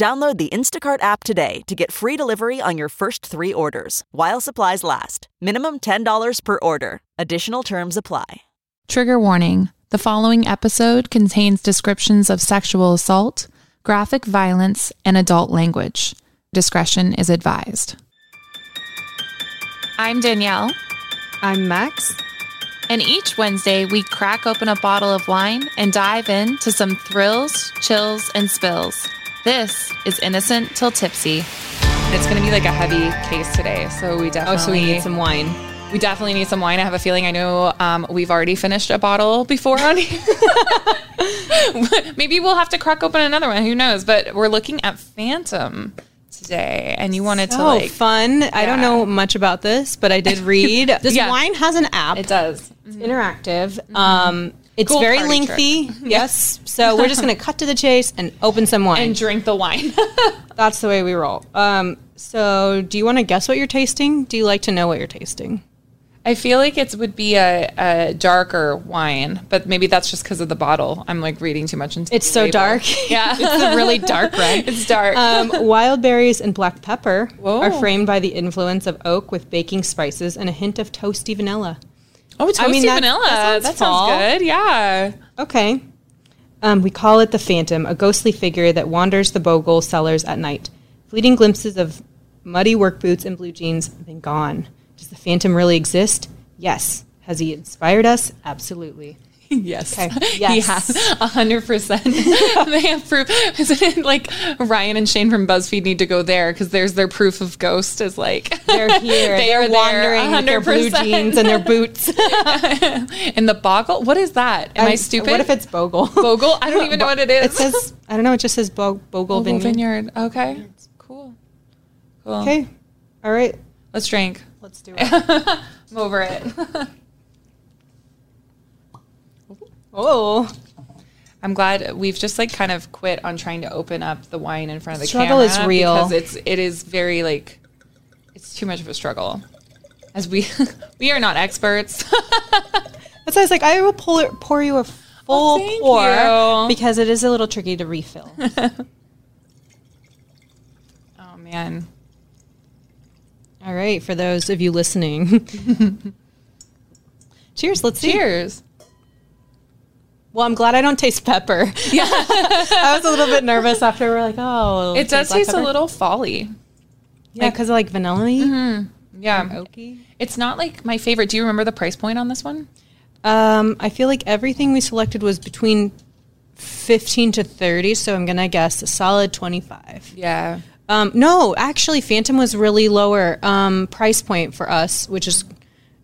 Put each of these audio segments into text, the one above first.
Download the Instacart app today to get free delivery on your first three orders while supplies last. Minimum $10 per order. Additional terms apply. Trigger warning the following episode contains descriptions of sexual assault, graphic violence, and adult language. Discretion is advised. I'm Danielle, I'm Max. and each Wednesday we crack open a bottle of wine and dive into some thrills, chills, and spills. This is Innocent Till Tipsy. It's going to be like a heavy case today, so we Oh, definitely so we need some wine. We definitely need some wine. I have a feeling I know um, we've already finished a bottle before on here. Maybe we'll have to crack open another one. Who knows? But we're looking at Phantom today, and you wanted to Oh, like fun. I don't know much about this, but I did read. This Yeah. wine has an app. it does. It's interactive. Um, it's Cool very lengthy. Yes. So we're just going to cut to the chase and open some wine. And drink the wine. That's the way we roll. Um, so do you want to guess what you're tasting? Do you like to know what you're tasting? I feel like it would be a, a darker wine, but maybe that's just because of the bottle. I'm like reading too much into it. It's so label. dark. Yeah, it's a really dark red. it's dark. Um, wild berries and black pepper Whoa. are framed by the influence of oak with baking spices and a hint of toasty vanilla. Oh, toasty I mean, that- vanilla. that That sounds sounds, good. Yeah. Okay. Um, we call it the Phantom, a ghostly figure that wanders the Bogle cellars at night. Fleeting glimpses of muddy work boots and blue jeans, then gone. Does the Phantom really exist? Yes. Has he inspired us? Absolutely. Yes. Okay. He has a hundred percent. They have proof. Isn't it like Ryan and Shane from BuzzFeed need to go there because there's their proof of ghost is like They're here. They They're are there, wandering with their blue jeans and their boots. and the boggle. What is that? Am I, I'm- stupid? What if it's Bogle? Bogle? I don't even know what it is. It says, I don't know, it just says Bo- Bogle, Bogle Vineyard. Vineyard. Okay. Cool. Cool. Okay. All right. Let's drink. Let's do it. I'm over it. Oh. I'm glad we've just like kind of quit on trying to open up the wine in front of the Struggle camera is real. because it's it is very like it's too much of a struggle. As we we are not experts. That's why I was like, I will pour, pour you a full oh, thank pour you. because it is a little tricky to refill. oh man. All right, for those of you listening. Cheers, let's see. Well, I'm glad I don't taste pepper. Yeah. I was a little bit nervous after we're like, oh. It does taste a little folly. Yeah, because of like vanilla Yeah. oaky. It's not like my favorite. Do you remember the price point on this one? Um, I feel like everything we selected was between 15 to 30, so I'm going to guess a solid 25. Yeah. Um, no, actually, Phantom was really lower um, price point for us, which is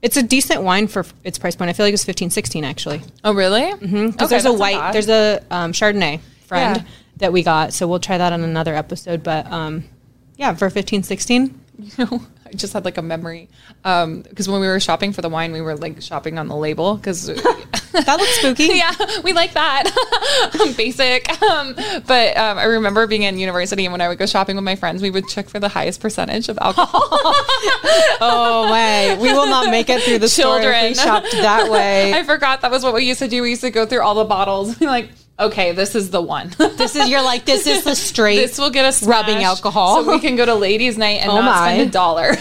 it's a decent wine for its price point. I feel like it's 15, 16 actually. Oh really? Mm-hmm. Because there's a white, there's a um, Chardonnay friend Yeah. that we got, so we'll try that on another episode. But um, yeah, for 15, 16. I just had like a memory because when we were shopping for the wine, we were like shopping on the label because That looks spooky. yeah, we like that basic. Um, but um, I remember being in university and when I would go shopping with my friends, we would check for the highest percentage of alcohol. Oh way, we will not make it through the store if we shopped that way. I forgot that was what we used to do. We used to go through all the bottles, like, okay, this is the one. this is you're like this is the straight. this will get us Rubbing alcohol. so we can go to ladies' night and Oh not my. spend a dollar.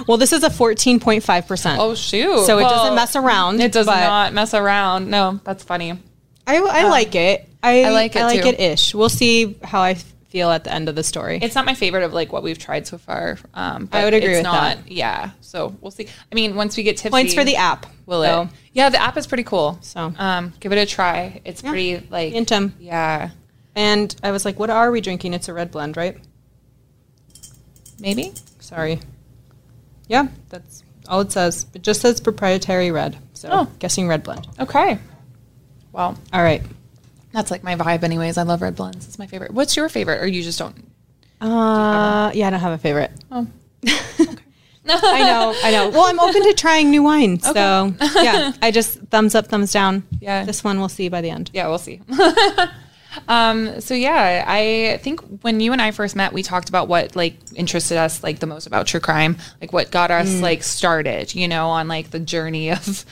well, this is a 14.5 percent. oh shoot! So it doesn't mess around, It does not mess around. No, that's funny. I, I um, like it. I, I like it, I like too. it ish. We'll see how I feel at the end of the story. It's not my favorite of like what we've tried so far. Um, but I would agree it's with not, that. Yeah. So we'll see. I mean, once we get tipsy, Points for the app. Will so. it? Yeah, the app is pretty cool. So. um, give it a try. It's pretty like Phantom. Yeah, And I was like, what are we drinking? It's a red blend, right? maybe. Sorry. Yeah, that's all it says. It just says proprietary red. So Oh. guessing red blend. Okay. Well, All right. That's like my vibe, anyways. I love red blends. It's my favorite. What's your favorite, or you just don't? Uh, yeah, I don't have a favorite. Oh. Okay. I know, I know. Well, I'm open to trying new wine. So yeah, I just thumbs up, thumbs down. Yeah. This one we'll see by the end. Yeah, we'll see. um, so yeah, I think when you and I first met, we talked about what like interested us like the most about true crime, like what got us Mm. like started, you know, on like the journey of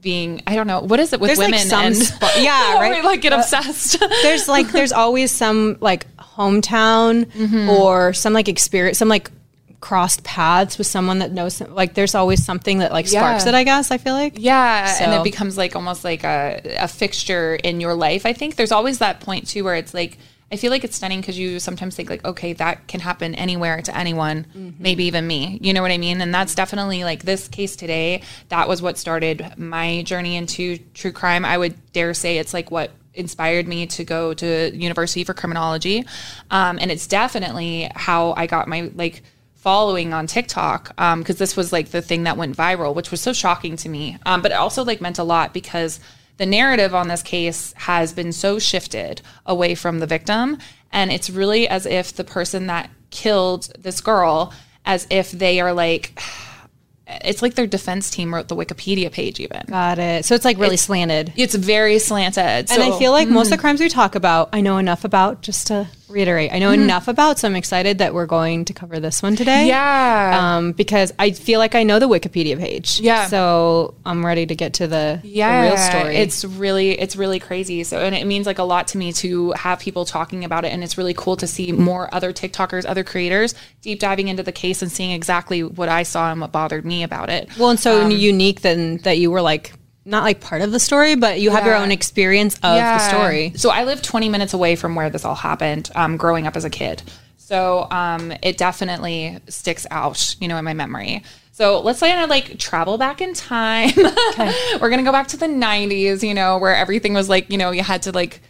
being I don't know what is it with There's, like, women some and spo- yeah, right? like get obsessed. There's like there's always some like hometown Mm-hmm. or some like experience, some like crossed paths with someone that knows. Like there's always something that like sparks Yeah. it. I guess I feel like. Yeah, and it becomes like almost like a, a fixture in your life. I think there's always that point too where it's like I feel like it's stunning because you sometimes think like, okay, that can happen anywhere to anyone, maybe even me. You know what I mean? And that's definitely like this case today. That was what started my journey into true crime. I would dare say it's like what inspired me to go to university for criminology, um, and it's definitely how I got my like following on TikTok because this was like the thing that went viral, which was so shocking to me. Um, but it also like meant a lot because the narrative on this case has been so shifted away from the victim, and it's really as if the person that killed this girl, as if they are like. It's like their defense team wrote the Wikipedia page, even. Got it. So it's like really slanted. It's very slanted. And I feel like most of the crimes we talk about, I know enough about. Just to reiterate, I know enough about, so I'm excited that we're going to cover this one today. Yeah. Um, because I feel like I know the Wikipedia page. Yeah. So I'm ready to get to the, the real story. It's really it's really crazy. So and it means like a lot to me to have people talking about it and it's really cool to see more other TikTokers, other creators deep diving into the case and seeing exactly what I saw and what bothered me about it. well and so Um, unique then that you were like not like part of the story, but you have your own experience of the story. So I live 20 minutes away from where this all happened, um, growing up as a kid. So um, it definitely sticks out, you know, in my memory. So let's say I like travel back in time. We're gonna go back to the 90s, you know, where everything was like, you know, you had to like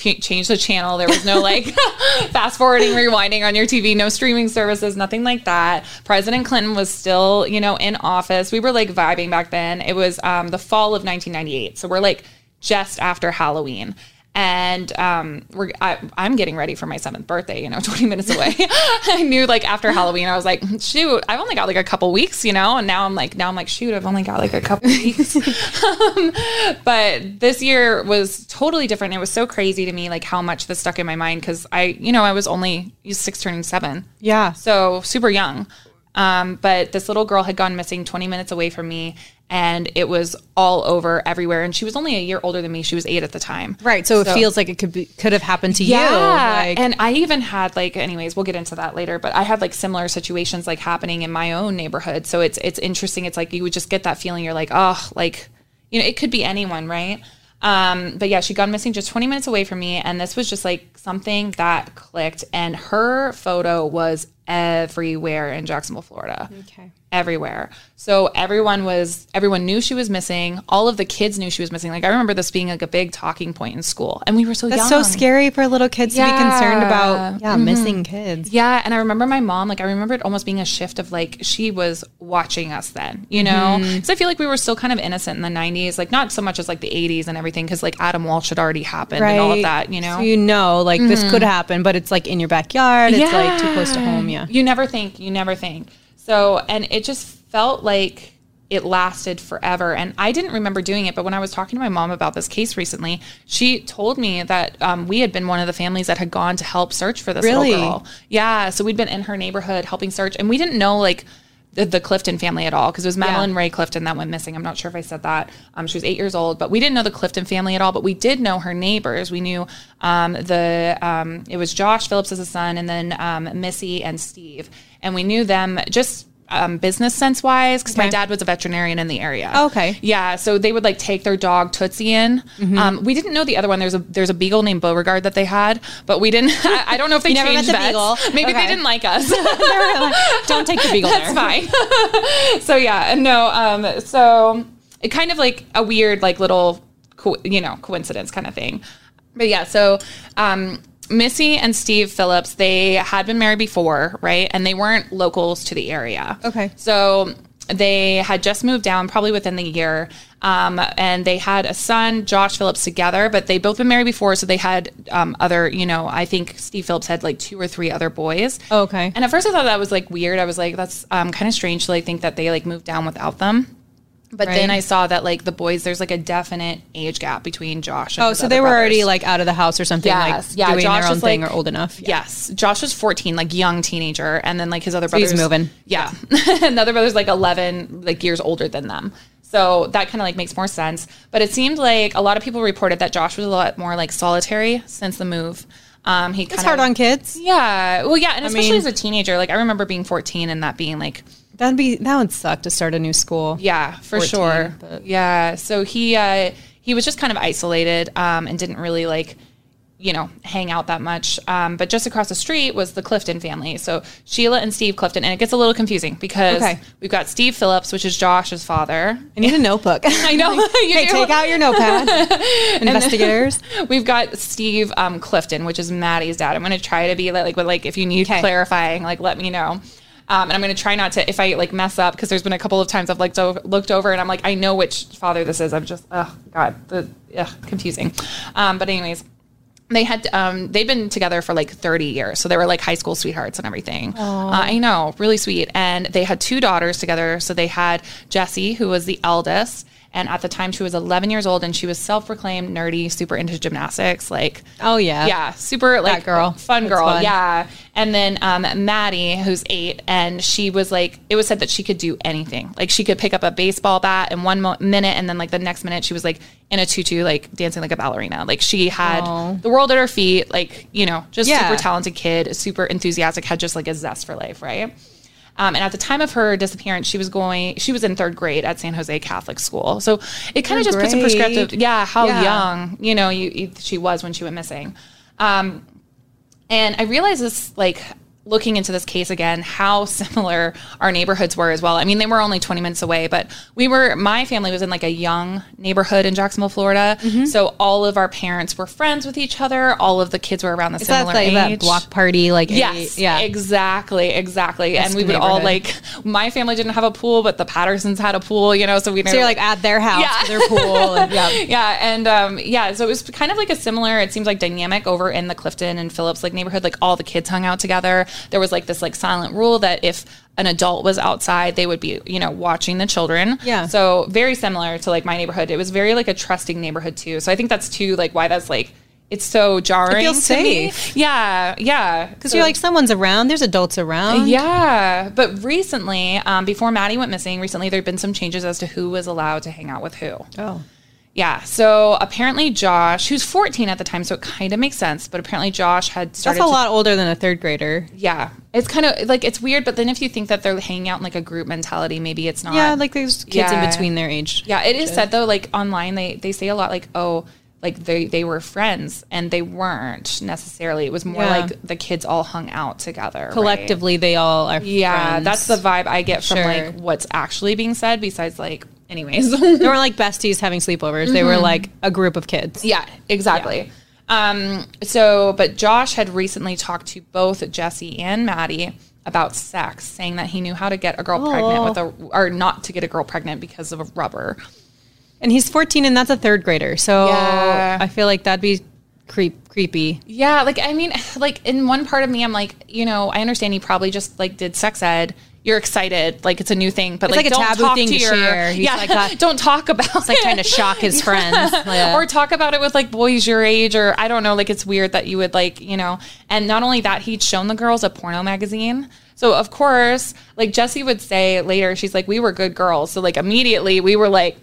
change the channel. There was no like fast forwarding, rewinding on your TV, no streaming services, nothing like that. President Clinton was still, you know, in office. We were like vibing back then. It was um, the fall of 1998. So we're like just after Halloween. And um, we're I, I'm getting ready for my seventh birthday, you know, 20 minutes away. I knew like after Halloween, I was like, shoot, I've only got like a couple weeks, you know, and now I'm like, now I'm like, shoot, I've only got like a couple weeks. um, but this year was totally different. It was so crazy to me, like how much this stuck in my mind because I, you know, I was only six turning seven. Yeah. So super young. Um, but this little girl had gone missing 20 minutes away from me and it was all over everywhere. And she was only a year older than me. She was eight at the time. Right. So, it feels like it could be could have happened to you. Like, and I even had like, anyways, we'll get into that later. But I had like similar situations like happening in my own neighborhood. So it's it's interesting. It's like you would just get that feeling. You're like, oh, like you know, it could be anyone, right? Um, but yeah, she gone missing just 20 minutes away from me, and this was just like something that clicked. And her photo was everywhere in Jacksonville, Florida okay. Everywhere. So everyone was everyone knew she was missing. All of the kids knew she was missing. Like I remember this being like a big talking point in school, and we were so That's young. so scary for little kids to be concerned about Yeah. yeah, missing kids. Yeah, and I remember my mom. Like I remember it almost being a shift of like she was watching us then, you know, mm-hmm. because I feel like we were still kind of innocent in the '90s. Like not so much as like the '80s and everything, because like Adam Walsh had already happened and all of that, you know. So you know, like this mm-hmm. could happen, but it's like in your backyard. It's like too close to home. Yeah. You never think, you never think. So, and it just felt like it lasted forever. And I didn't remember doing it, but when I was talking to my mom about this case recently, she told me that um, we had been one of the families that had gone to help search for this Really? little girl. Yeah. So we'd been in her neighborhood helping search, and we didn't know like the, the Clifton family at all because it was Madeline Ray Clifton that went missing. I'm not sure if I said that. Um, she was eight years old, but we didn't know the Clifton family at all. But we did know her neighbors. We knew um, the um, it was Josh Phillips as a son, and then um, Missy and Steve, and we knew them just. Um, business sense wise, because my dad was a veterinarian in the area. Oh, okay. Yeah, so they would like take their dog Tootsie in. Mm-hmm. Um, we didn't know the other one. There's a there's a beagle named Beauregard that they had, but we didn't. I, I don't know if they changed the beagle. Maybe they didn't like us. Don't take the beagle That's there. fine. so yeah, no. Um, so it kind of like a weird, like little, co- you know, coincidence kind of thing. But yeah, so um, Missy and Steve Phillips, they had been married before, right? And they weren't locals to the area. Okay. So they had just moved down, probably within the year, um, and they had a son, Josh Phillips, together. But they both been married before, so they had um, other. You know, I think Steve Phillips had like two or three other boys. Oh, okay. And at first, I thought that was like weird. I was like, that's um, kind of strange to like think that they like moved down without them. But then I saw that like the boys, there's like a definite age gap between Josh. and Oh, so they were already like out of the house or something, Yes, like yeah, doing Josh their own was, thing like- or old enough. Yeah. Yes, Josh was 14, like young teenager, and then like his other he's brothers. moving. Yeah, another brother's like 11, like years older than them. So that kind of like makes more sense. But it seemed like a lot of people reported that Josh was a lot more like solitary since the move. Um, he It's kind hard on kids. Yeah, well, yeah, and especially mean- as a teenager. Like I remember being 14 and that being like That'd be that would suck to start a new school. yeah, for 14, sure. but- Yeah. So he uh, he was just kind of isolated um, and didn't really like you know hang out that much. Um, but just across the street was the Clifton family. So Sheila and Steve Clifton, and it gets a little confusing because Okay. we've got Steve Phillips, which is Josh's father. I need a notebook. I know. You hey, do. take out your notepad. Investigators. We've got Steve um, Clifton, which is Maddie's dad. I'm going to try to be like, like, like if you need Okay. clarifying, like, let me know. Um, and I'm going to try not to, if I like mess up, because there's been a couple of times I've like do- looked over and I'm like, I know which father this is. I'm just, oh God, the ugh, confusing. Um, but anyways, they had um, they'd been together for like 30 years. So they were like high school sweethearts and everything. Uh, i know really sweet. And they had two daughters together. So they had jessie who was the eldest and at the time she was 11 years old and she was self-proclaimed nerdy super into gymnastics like Oh yeah. yeah, super like girl. fun girl. fun. Yeah. And then um, Maddie, who's eight, and she was like, it was said that she could do anything. Like she could pick up a baseball bat in one mo- minute, and then like the next minute she was like in a tutu, like dancing like a ballerina. Like she had Aw. the world at her feet. Like you know, just Yeah. super talented kid, super enthusiastic, had just like a zest for life, right? Um, and at the time of her disappearance, she was going, she was in third grade at San Jose Catholic School. So it kind of just puts a grade. perspective, yeah, how Yeah. young, you know, you, you, she was when she went missing. Um, and I realized this, like, looking into this case again, how similar our neighborhoods were as well. I mean, they were only 20 minutes away, but we were, my family was in like a young neighborhood in Jacksonville, Florida. Mm-hmm. So all of our parents were friends with each other. All of the kids were around the Is that similar like age. that block party? Like Yes. a- yeah. Exactly. Exactly. and we would all like. My family didn't have a pool, but the Pattersons had a pool. You know, so we. so you're like at their house, Yeah. their pool. And, yeah. yeah, and um, yeah, so it was kind of like a similar. It seems like dynamic over in the Clifton and Phillips like neighborhood. Like all the kids hung out together. There was like this like silent rule that if an adult was outside, they would be you know watching the children. Yeah. So very similar to like my neighborhood. It was very like a trusting neighborhood too. So I think that's too like why that's like it's so jarring. It feels to me. safe. Yeah, yeah. Because you're like someone's around. There's adults around. Yeah, but recently, um, before Maddie went missing, recently there had been some changes as to who was allowed to hang out with who. Oh. Yeah, so apparently Josh, who's 14 at the time, so it kind of makes sense, but apparently Josh had That's started a to- lot older than a third grader. yeah, it's kind of like it's weird, but then if you think that they're hanging out in like a group mentality, maybe it's not. Yeah, like there's kids in between their age. Yeah, it is said though, like online, they they say a lot like, oh, like they they were friends, and they weren't necessarily. It was more Yeah. like the kids all hung out together right? Collectively, they all are. Yeah, friends. that's the vibe I get from Sure. like what's actually being said. Besides, like, anyways. They weren't like besties having sleepovers. They were like a group of kids. yeah, exactly. Um, so, but Josh had recently talked to both Jessie and Maddie about sex, saying that he knew how to get a girl pregnant with a, or not to get a girl pregnant because of a rubber. And he's 14 and that's a third grader. So Yeah. I feel like that'd be creep creepy. Yeah, like I mean, like in one part of me, I'm like, you know, I understand he probably just like did sex ed. You're excited, like it's a new thing, but It's like, like a don't taboo talk thing to to your, share. He's yeah, like that- uh, don't talk about It's like trying to shock his friends. Yeah. or talk about it with like boys your age or I don't know like it's weird that you would like you know and not only that he'd shown the girls a porno magazine so of course like Jessie would say later she's like we were good girls so like immediately we were like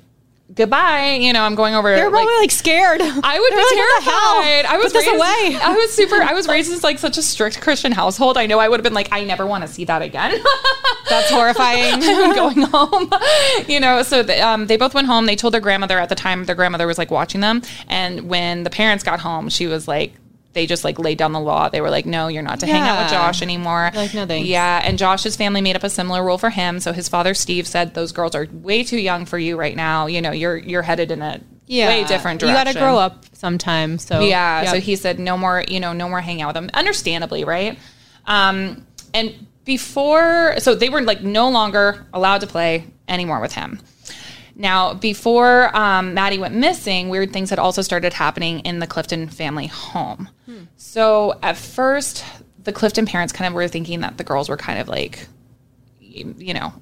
goodbye you know I'm going over They're probably like, scared. I would They're be like, "What the hell? terrified. I was Put this raised, away. I was super. I was raised in like such a strict Christian household. I know I would have been like, I never want to see that again. That's horrifying. I'm going home. you know, so the, um, they both went home. They told their grandmother at the time. Their grandmother was like watching them, and when the parents got home, she was like. They just like laid down the law. They were like, "No, you're not to hang out with Josh anymore." Like, no thanks. Yeah, and Josh's family made up a similar rule for him. So his father, Steve, said, "Those girls are way too young for you right now. You know, you're you're headed in a way different direction. You got to grow up sometime. So Yeah. Yep. So he said no more, you know, no more hang out with them. Understandably, right? Um, and before, so they were like no longer allowed to play anymore with him. Now, before um, Maddie went missing, weird things had also started happening in the Clifton family home. So at first, the Clifton parents kind of were thinking that the girls were kind of like, you you know,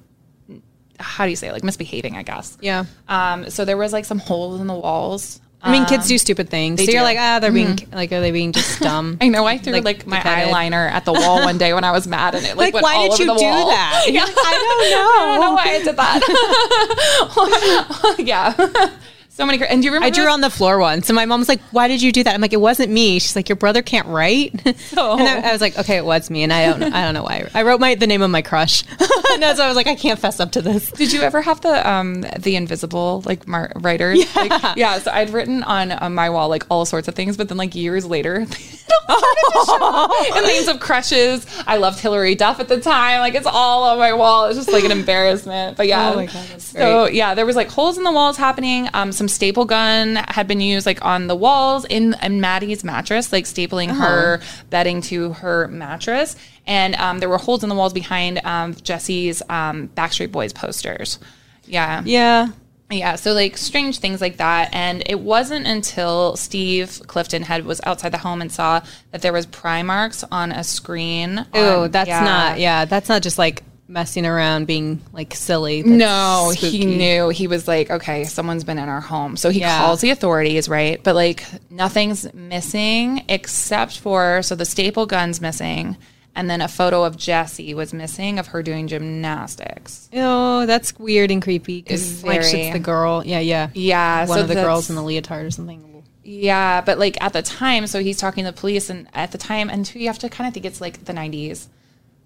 how do you say it? like misbehaving, I guess. Yeah. Um, so there was like some holes in the walls. I mean, kids do stupid things. So you're like, ah, they're being like, are they being just dumb? I know I threw like, Like, my eyeliner at the wall one day when I was mad, and it like, Like, went why all did over you the do wall. that? Yeah. I don't know. I don't know why I did that. yeah, so many. And do you remember? I drew on the floor once, and my mom was like, "Why did you do that?" I'm like, "It wasn't me." She's like, "Your brother can't write." Oh. and I, I was like, "Okay, it was me," and I don't, I don't know why. I wrote my the name of my crush, and that's why I was like, "I can't fess up to this." Did you ever have the um the invisible like mar- writers? Yeah. Like, yeah. So I'd written on, on my wall like all sorts of things, but then like years later, and names of crushes. I loved Hilary Duff at the time. Like it's all on my wall. It's just like an embarrassment. But yeah. Oh God, so yeah, there was like holes in the walls happening. Um, some staple gun had been used like on the walls in, in Maddie's mattress, like stapling her bedding to her mattress. And um, there were holes in the walls behind um, Jessie's um, Backstreet Boys posters. Yeah. Yeah, Yeah, so like strange things like that. And it wasn't until Steve Clifton had was outside the home and saw that there was pry marks on a screen. Oh, that's yeah. not. Yeah, that's not just like messing around, being like silly. No, he knew. He was like, okay, someone's been in our home. So he Yeah. calls the authorities, right? But like nothing's missing except for so the staple gun's missing. And then a photo of Jessie was missing of her doing gymnastics. Oh, that's weird and creepy. It's Because like it's the girl. Yeah, yeah, Yeah, One so of the girls in the leotard or something. Yeah, but like at the time, so he's talking to the police, and at the time, and too, you have to kind of think it's like the '90s.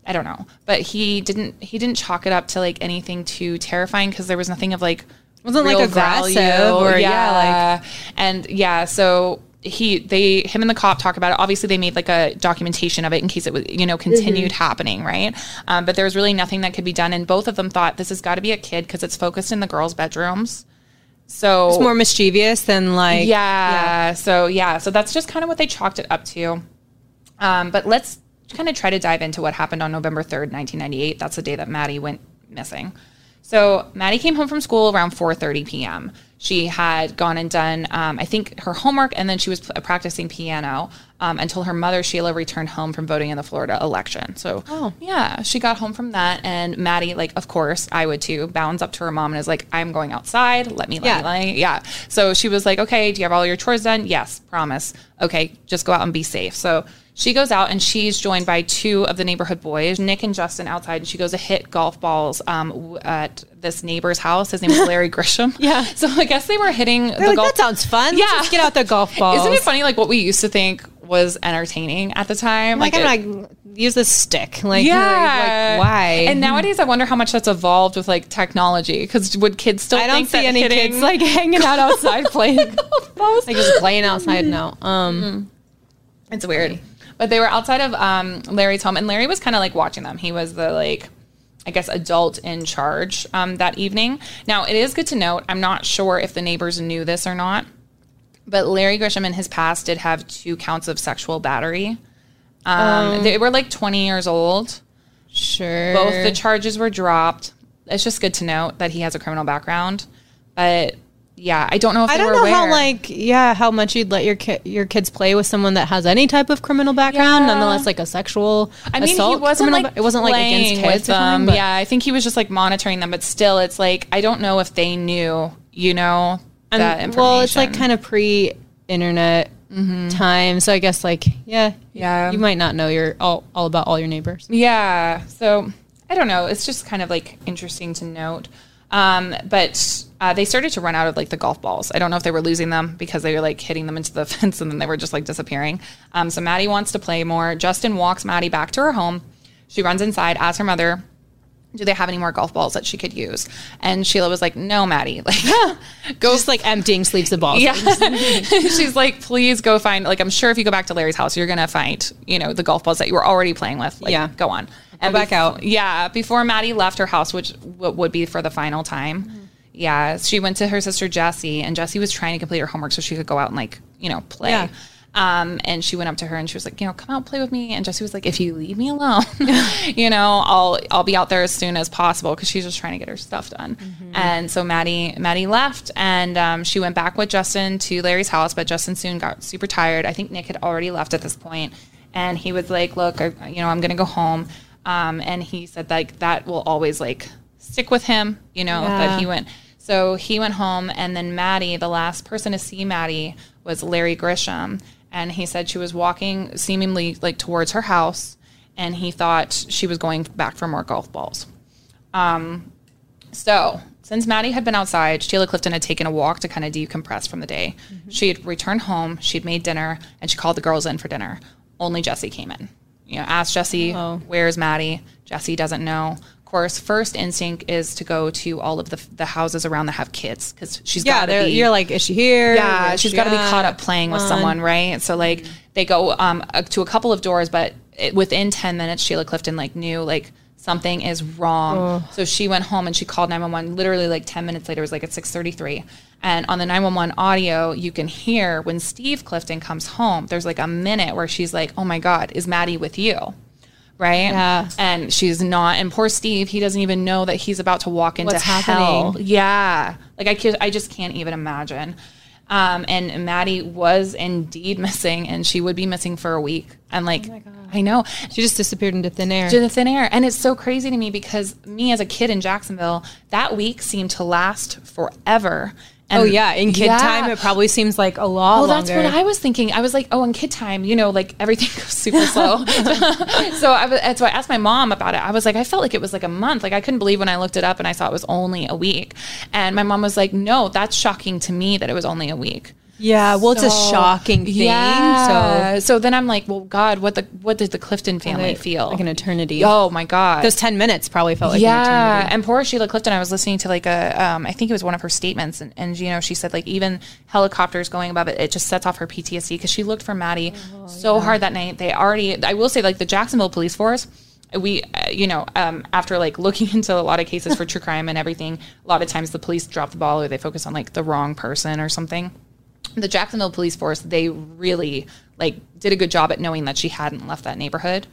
I don't know, but he didn't. He didn't chalk it up to like anything too terrifying because there was nothing of like Wasn't, like, aggressive or- yeah, and yeah, so he they him and the cop talk about it. Obviously, they made like a documentation of it in case it was you know continued happening, right? Um, but there was really nothing that could be done, and both of them thought this has got to be a kid because it's focused in the girls' bedrooms. So It's more mischievous than like. yeah, So yeah, so that's just kind of what they chalked it up to. Um, but let's kind of try to dive into what happened on November third, nineteen ninety eight. That's the day that Maddie went missing. So Maddie came home from school around four thirty p.m. She had gone and done, um, I think, her homework, and then she was practicing piano um, until her mother Sheila returned home from voting in the Florida election. So, Oh. yeah, she got home from that, and Maddie, like, of course, I would too, bounds up to her mom and is like, "I'm going outside. Let me, let Yeah. me, let me." Yeah. So she was like, "Okay, do you have all your chores done?" Yes, promise. Okay, just go out and be safe. So she goes out and she's joined by two of the neighborhood boys, Nick and Justin, outside, and she goes to hit golf balls um, at this neighbor's house. His name is Larry Grisham. Yeah. So I guess they were hitting the They're like, golf. that sounds fun. Yeah. Let's just get out the golf balls. Isn't it funny, like what we used to think was entertaining at the time? Like, it- I'm like, use this stick. Like, yeah. like, why? And nowadays, I wonder how much that's evolved with like technology. Because would kids still? I don't see any kids like hanging out outside playing. Golf balls? like just playing outside. No. Um. It's weird. But they were outside of um, Larry's home, and Larry was kind of like watching them. He was the like, I guess, adult in charge um, that evening. Now, it is good to note. I'm not sure if the neighbors knew this or not, but Larry Grisham in his past did have two counts of sexual battery. Um, They were like 20 years old. Sure. Both the charges were dropped. It's just good to note that he has a criminal background. But yeah, I don't know if I don't know how like yeah how much you'd let your ki- your kids play with someone that has any type of criminal background, Yeah. nonetheless like a sexual. I mean, assault he wasn't like ba- it wasn't like against kids with them. but- yeah, I think he was just like monitoring them. But still, it's like I don't know if they knew. You know And, that information. well, it's like kind of pre-internet mm-hmm. time, so I guess like yeah, Yeah. you might not know your all all about all your neighbors. Yeah. So I don't know. It's just kind of like interesting to note. Um, but uh, they started to run out of like the golf balls. I don't know if they were losing them because they were like hitting them into the fence and then they were just like disappearing. Um, so Maddie wants to play more. Justin walks Maddie back to her home. She runs inside, asks her mother, do they have any more golf balls that she could use? And Sheila was like, no, Maddie, like go Just like emptying sleeves of balls. yeah. She's like, please go find, like, I'm sure if you go back to Larry's house, you're going to find, you know, the golf balls that you were already playing with. Like, Yeah. Go on. And back bef- out. Yeah. Before Maddie left her house, which w- would be for the final time. Mm-hmm. Yeah. She went to her sister Jessie, and Jessie was trying to complete her homework so she could go out and, like, you know, play. Yeah. Um, and she went up to her and she was like, you know, come out play with me. And Jessie was like, if you leave me alone, you know, I'll I'll be out there as soon as possible because she's just trying to get her stuff done. And so Maddie Maddie left and um, she went back with Justin to Larry's house, but Justin soon got super tired. I think Nick had already left at this point, and he was like, look, I, you know, I'm gonna go home. Um, and he said like that will always like stick with him, you know, that he went. So he went home, and then Maddie, the last person to see Maddie was Larry Grisham, and he said she was walking seemingly like towards her house, and he thought she was going back for more golf balls. Um, so since Maddie had been outside, Sheila Clifton had taken a walk to kind of decompress from the day. She had returned home, she'd made dinner, and she called the girls in for dinner. Only Jessie came in. You know, ask Jessie, "Where's Maddie?" Jessie doesn't know. Of course, first instinct is to go to all of the, the houses around that have kids because she's Yeah, got to be. you're like, is she here? Yeah, she's she got to be caught up playing with someone, right? So like they go um uh, to a couple of doors, but it, within ten minutes, Sheila Clifton like knew like something is wrong. So she went home and she called nine one one. Literally like ten minutes later, it was like at six thirty three. And on the 911 audio, you can hear when Steve Clifton comes home, there's like a minute where she's like, Oh my God, is Maddie with you? Right? Yeah. And she's not. And poor Steve, he doesn't even know that he's about to walk into What's hell. happening? Yeah. Like I I just can't even imagine. Um, and Maddie was indeed missing and she would be missing for a week. And like, I know She just disappeared into thin air. Into thin air. And it's so crazy to me because me as a kid in Jacksonville, that week seemed to last forever. And oh yeah, in kid Yeah. time, it probably seems like a lot Well, longer. that's what I was thinking. I was like, oh, in kid time, you know, like everything goes super slow. so I was, so I asked my mom about it. I was like, I felt like it was like a month. Like I couldn't believe when I looked it up and I saw it was only a week. And my mom was like, no, that's shocking to me that it was only a week. Yeah, well, it's a shocking thing. Yeah. So So then I'm like, well, God, what the what did the Clifton family Like- feel? like an eternity. Oh my God. those ten minutes probably felt like an yeah, eternity. and poor Sheila Clifton. I was listening to like a, um, I think it was one of her statements, and, and you know, she said like even helicopters going above it, it just sets off her PTSD because she looked for Maddie Oh, so hard that night. They already, I will say, like the Jacksonville Police Force. We, uh, you know, um, after like looking into a lot of cases for true crime and everything, a lot of times the police drop the ball or they focus on like the wrong person or something the Jacksonville police force, they really like did a good job at knowing that she hadn't left that neighborhood.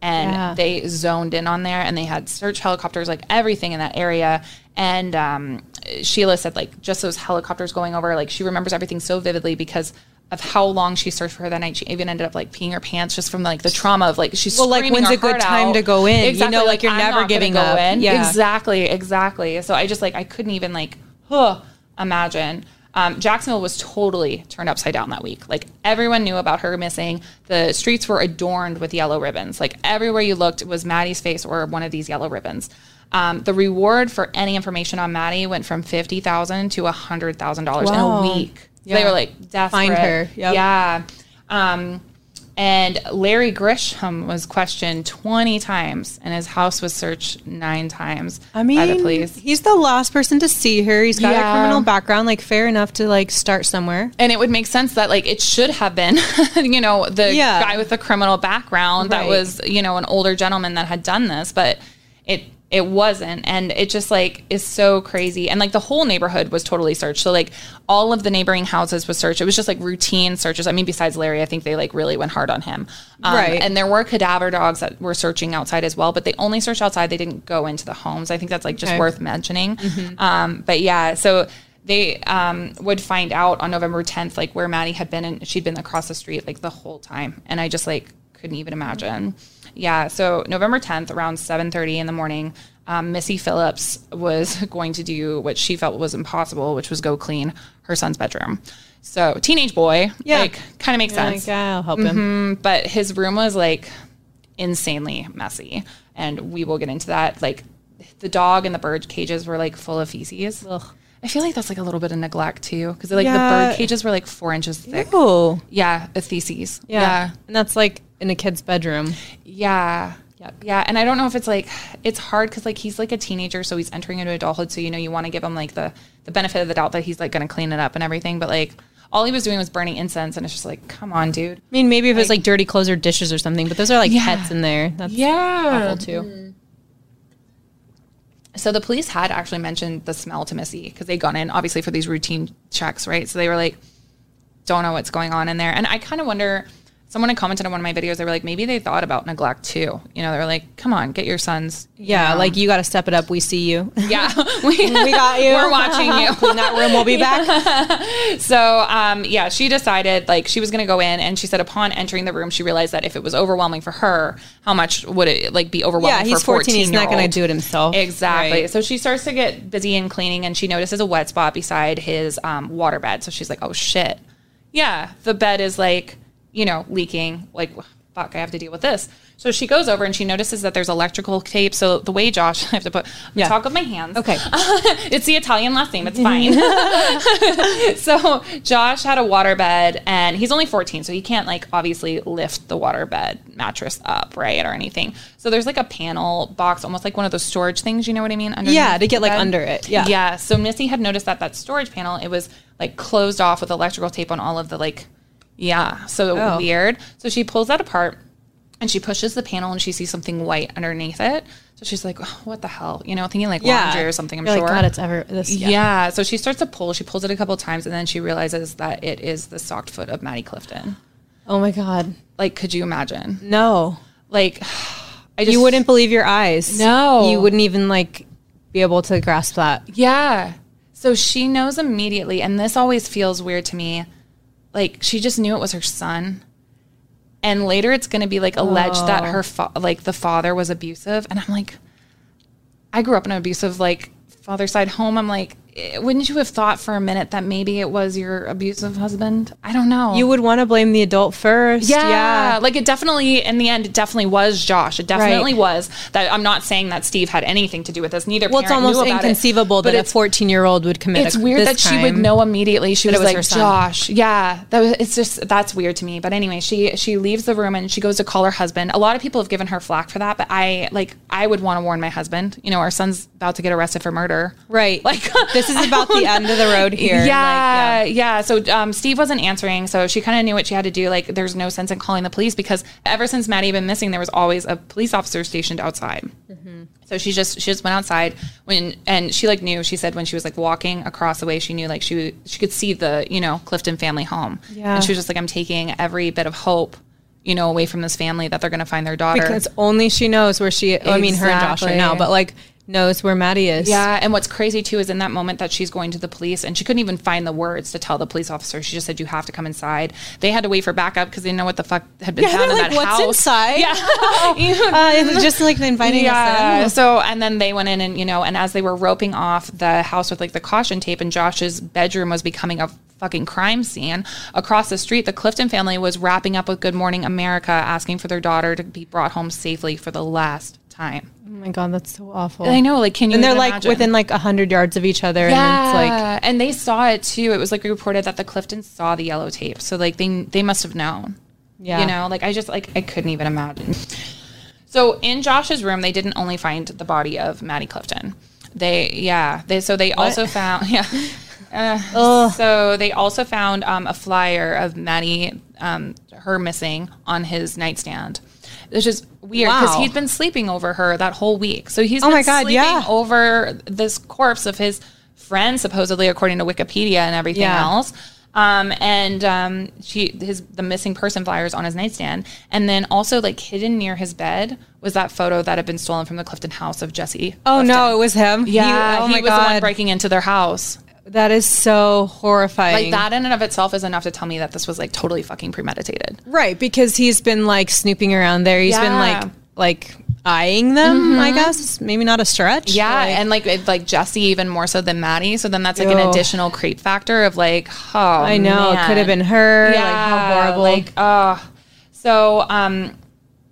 And Yeah. they zoned in on there and they had search helicopters, like everything in that area. And um, Sheila said, like, just those helicopters going over, like, she remembers everything so vividly because of how long she searched for her that night. She even ended up like peeing her pants just from like the trauma of like she's Well, like, when's a good time out. to go in? You know, like, you're I'm never giving go up. in. Yeah. Exactly, exactly. So I just like I couldn't even like huh, imagine. Um, Jacksonville was totally turned upside down that week. Like everyone knew about her missing. The streets were adorned with yellow ribbons. Like everywhere you looked was Maddie's face or one of these yellow ribbons. Um, the reward for any information on Maddie went from fifty thousand to hundred thousand dollars in a week. So They were like desperate. Find her. Yep. Yeah. Um, and Larry Grisham was questioned 20 times, and his house was searched nine times I mean, by the police. he's the last person to see her. He's got Yeah. a criminal background, like fair enough to like start somewhere. And it would make sense that like it should have been, you know, the Yeah. guy with the criminal background that was, you know, an older gentleman that had done this, but it it wasn't. And it just like is so crazy. And like the whole neighborhood was totally searched. So like all of the neighboring houses was searched. It was just like routine searches. I mean besides larry i think they like really went hard on him. Um, Right. and there were cadaver dogs that were searching outside as well but they only searched outside. They didn't go into the homes. I think that's like just Okay. worth mentioning. Um, but yeah so they um, would find out on November 10th, like where Maddie had been, and she'd been across the street like the whole time, and I just like couldn't even imagine. Yeah, so November 10th, around 7:30 in the morning, um, Missy Phillips was going to do what she felt was impossible, which was go clean her son's bedroom. So teenage boy, Yeah. like kind of makes Like, sense. yeah, I'll help him. but his room was like insanely messy and we will get into that. Like the dog and the bird cages were like full of feces. I feel like that's like a little bit of neglect too because like the bird cages were like four inches thick. Oh, yeah a feces. Yeah. yeah. And that's like in a kid's bedroom. yeah Yep. Yeah, and I don't know if it's like it's hard because like he's like a teenager, so he's entering into adulthood. So you know you want to give him like the the benefit of the doubt that he's like going to clean it up and everything. But like all he was doing was burning incense, and it's just like, come on, dude. I mean, maybe if it was like dirty clothes or dishes or something, but those are like Yeah. pets in there. That's Yeah, awful too. Mm-hmm. So the police had actually mentioned the smell to Missy because they'd gone in obviously for these routine checks, right? So they were like, don't know what's going on in there. And I kind of wonder. Someone had commented on one of my videos. They were like, maybe they thought about neglect too. You know, they were like, "Come on, get your sons." you Yeah, know. like you got to step it up. We see you. yeah, we, we got you. We're watching you. Clean that room. We'll be back. So, um, yeah, she decided like she was going to go in, and she said upon entering the room, she realized that if it was overwhelming for her, how much would it like be overwhelming? Yeah, he's 14. He's not going to do it himself. Exactly. Right. So she starts to get busy in cleaning, and she notices a wet spot beside his um, water bed. So she's like, "Oh shit, yeah, the bed is like, you know, leaking. Like, fuck, I have to deal with this." So she goes over and she notices that there's electrical tape. So the way Josh, I have to put the Yeah. talk of my hands. Okay. it's the Italian last name. It's fine. so Josh had a water bed, and he's only 14, so he can't like obviously lift the water bed mattress up, right, or anything. So there's like a panel box, almost like one of those storage things. You know what I mean? Yeah, to get like under it. Yeah. Yeah. So Missy had noticed that that storage panel it was like closed off with electrical tape on all of the like, yeah. So Oh. weird. So she pulls that apart and she pushes the panel and she sees something white underneath it. So she's like, "Oh, what the hell? You know, thinking like Yeah. laundry or something. I'm You're sure. Like, God, it's ever this. Yeah. Yeah. So she starts to pull. She pulls it a couple times, and then she realizes that it is the socked foot of Maddie Clifton. Oh my God. Like, could you imagine? No. Like, I just You wouldn't believe your eyes. No. You wouldn't even like be able to grasp that. Yeah. So she knows immediately, and this always feels weird to me. Like she just knew it was her son, and later it's going to be like alleged that her fa- like the father was abusive, and I'm like, I grew up in an abusive like father side home. I'm like, Eh, wouldn't you have thought for a minute that maybe it was your abusive husband? I don't know. You would want to blame the adult first. Yeah, Yeah. like it definitely in the end it definitely was Josh. It definitely was that. I'm not saying that Steve had anything to do with this. Neither. Well, it's almost it. inconceivable But that a 14 year old would commit. it's a, weird that she would know immediately. She was, was like. Josh. Yeah, that was, it's just that's weird to me. But anyway, she she leaves the room and she goes to call her husband. A lot of people have given her flack for that, but I like I would want to warn my husband. You know, our son's about to get arrested for murder. Right. Like this is about the end of the road here. Yeah, Like, yeah. So um, Steve wasn't answering, so she kind of knew what she had to do. Like, there's no sense in calling the police because ever since Maddie had been missing, there was always a police officer stationed outside. So she just she just went outside when and she like knew. She said when she was like walking across the way, she knew like she she could see the you know Clifton family home. Yeah. and she was just like, I'm taking every bit of hope. You know, away from this family that they're going to find their daughter. Because only she knows where she. I mean, her and Josh right now, but like knows where Maddie is. Yeah, and what's crazy too is in that moment that she's going to the police and she couldn't even find the words to tell the police officer. She just said, "You have to come inside." They had to wait for backup because they didn't know what the fuck had been Yeah, found in like, that "What's house. inside?" Yeah, Uh, it was just like inviting yeah. us in. So and then they went in and you know, and as they were roping off the house with like the caution tape, and Josh's bedroom was becoming a fucking crime scene across the street. The Clifton family was wrapping up with Good Morning America, asking for their daughter to be brought home safely for the last time. Oh my god, that's so awful. I know, like, can you? And they're like imagine? within like a hundred yards of each other, and it's like and they saw it too. It was like reported that the Cliftons saw the yellow tape, so like they they must have known. Yeah. you know, like I just like I couldn't even imagine. So in Josh's room, they didn't only find the body of Maddie Clifton. They yeah they so they also found yeah. Uh, so they also found um, a flyer of Maddie, um, her missing on his nightstand. Which is weird because Wow. he'd been sleeping over her that whole week. So he's Oh my God, sleeping yeah. over this corpse of his friend, supposedly according to Wikipedia and everything Yeah. else. Um, and um, she his the missing person flyers on his nightstand, and then also like hidden near his bed was that photo that had been stolen from the Clifton house of Jessie. oh Clifton. no, it was him. He- yeah, oh he, was the one breaking into their house. That is so horrifying. Like that in and of itself is enough to tell me that this was like totally fucking premeditated. right? Because he's been like snooping around there. He's been like like eyeing them. I guess maybe not a stretch. Yeah, Like- and like it, like Jessie even more so than Maddie. So then that's like an additional creep factor of like, oh, I know it could have been her. like how horrible. Like, oh. So, um,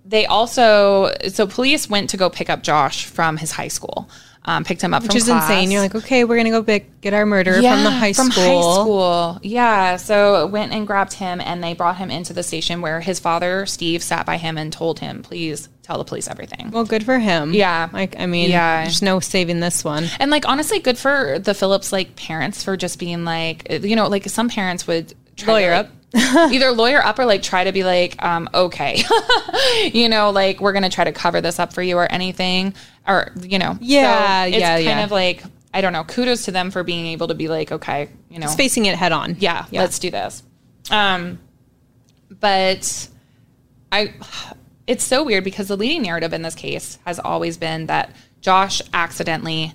they also so police went to go pick up Josh from his high school. Um, picked him up which from is class. insane. You're like, okay, we're gonna go get our murderer from the high from school. high school. Yeah. So went and grabbed him, and they brought him into the station where his father Steve sat by him and told him, "Please tell the police everything." Well, good for him. Yeah. Like, I mean, Yeah. there's no saving this one. And like honestly, good for the Phillips like parents for just being like, you know, like some parents would try Lawyer to, up. either lawyer up or like try to be like, um, okay, you know, like we're gonna try to cover this up for you or anything, or you know, Yeah, it's yeah, kind yeah. of like I don't know. Kudos to them for being able to be like, okay, you know, It's facing it head on. yeah, let's do this. Um, but I, it's so weird because the leading narrative in this case has always been that Josh accidentally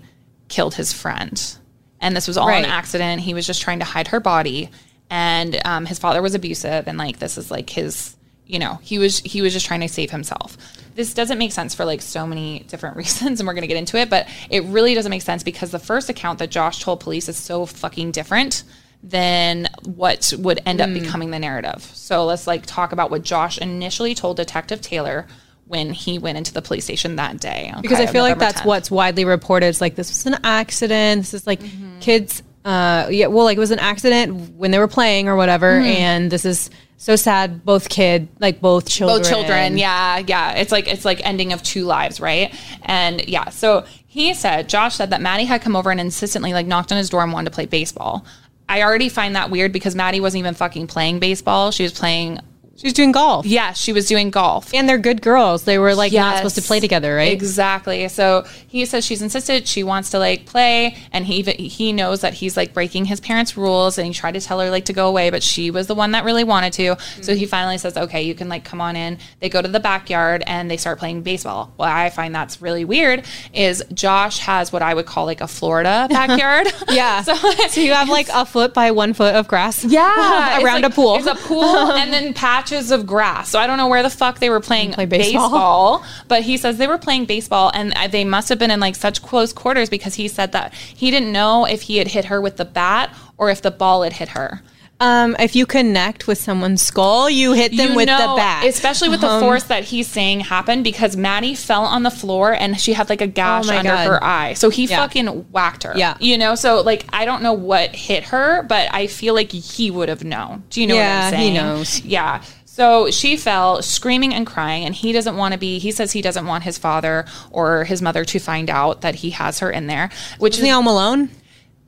killed his friend, and this was all Right. an accident. He was just trying to hide her body, and um, his father was abusive, and like this is like his, you know, he was he was just trying to save himself. This doesn't make sense for like so many different reasons, and we're gonna get into it, but it really doesn't make sense because the first account that Josh told police is so fucking different than what would end up becoming the narrative. So let's like talk about what Josh initially told Detective Taylor when he went into the police station that day. because I feel like that's 10th. what's widely reported. It's like this was an accident. This is like Mm-hmm. kids. Uh, yeah, well, like it was an accident when they were playing or whatever, Mm-hmm. and this is so sad. Both kid, like both children, both children yeah yeah. It's like it's like ending of two lives right? And yeah so he said josh said that maddie had come over and insistently like knocked on his door and wanted to play baseball. I already find that weird because maddie wasn't even fucking playing baseball. She was playing She's doing golf, yeah she was doing golf and they're good girls. They were like not supposed to play together, right? Exactly. So he says she's insisted she wants to like play, and he even he knows that he's like breaking his parents' rules, and he tried to tell her like to go away, but she was the one that really wanted to. So he finally says, "Okay, you can like come on in." They go to the backyard and they start playing baseball. What I find that's really weird is Josh has what I would call like a Florida backyard. Yeah. so, So you have like a foot by one foot of grass. yeah, around like- a pool. It's a pool and then patches of grass. So I don't know where the fuck they were playing Play baseball. baseball. but he says they were playing baseball and they must have been in like such close quarters because he said that he didn't know if he had hit her with the bat or if the ball had hit her. Um, if you connect with someone's skull, you hit them You with know, the bat. especially with the force that he's saying happened because Maddie fell on the floor and she had like a gash Oh under God. her eye. So he Yeah. fucking whacked her. Yeah. You know, so like I don't know what hit her, but I feel like he would have known. Do you know Yeah, what I'm saying? he knows. Yeah. So she fell screaming and crying, and he doesn't want to be. He says he doesn't want his father or his mother to find out that he has her in there, which Isn't is he home alone?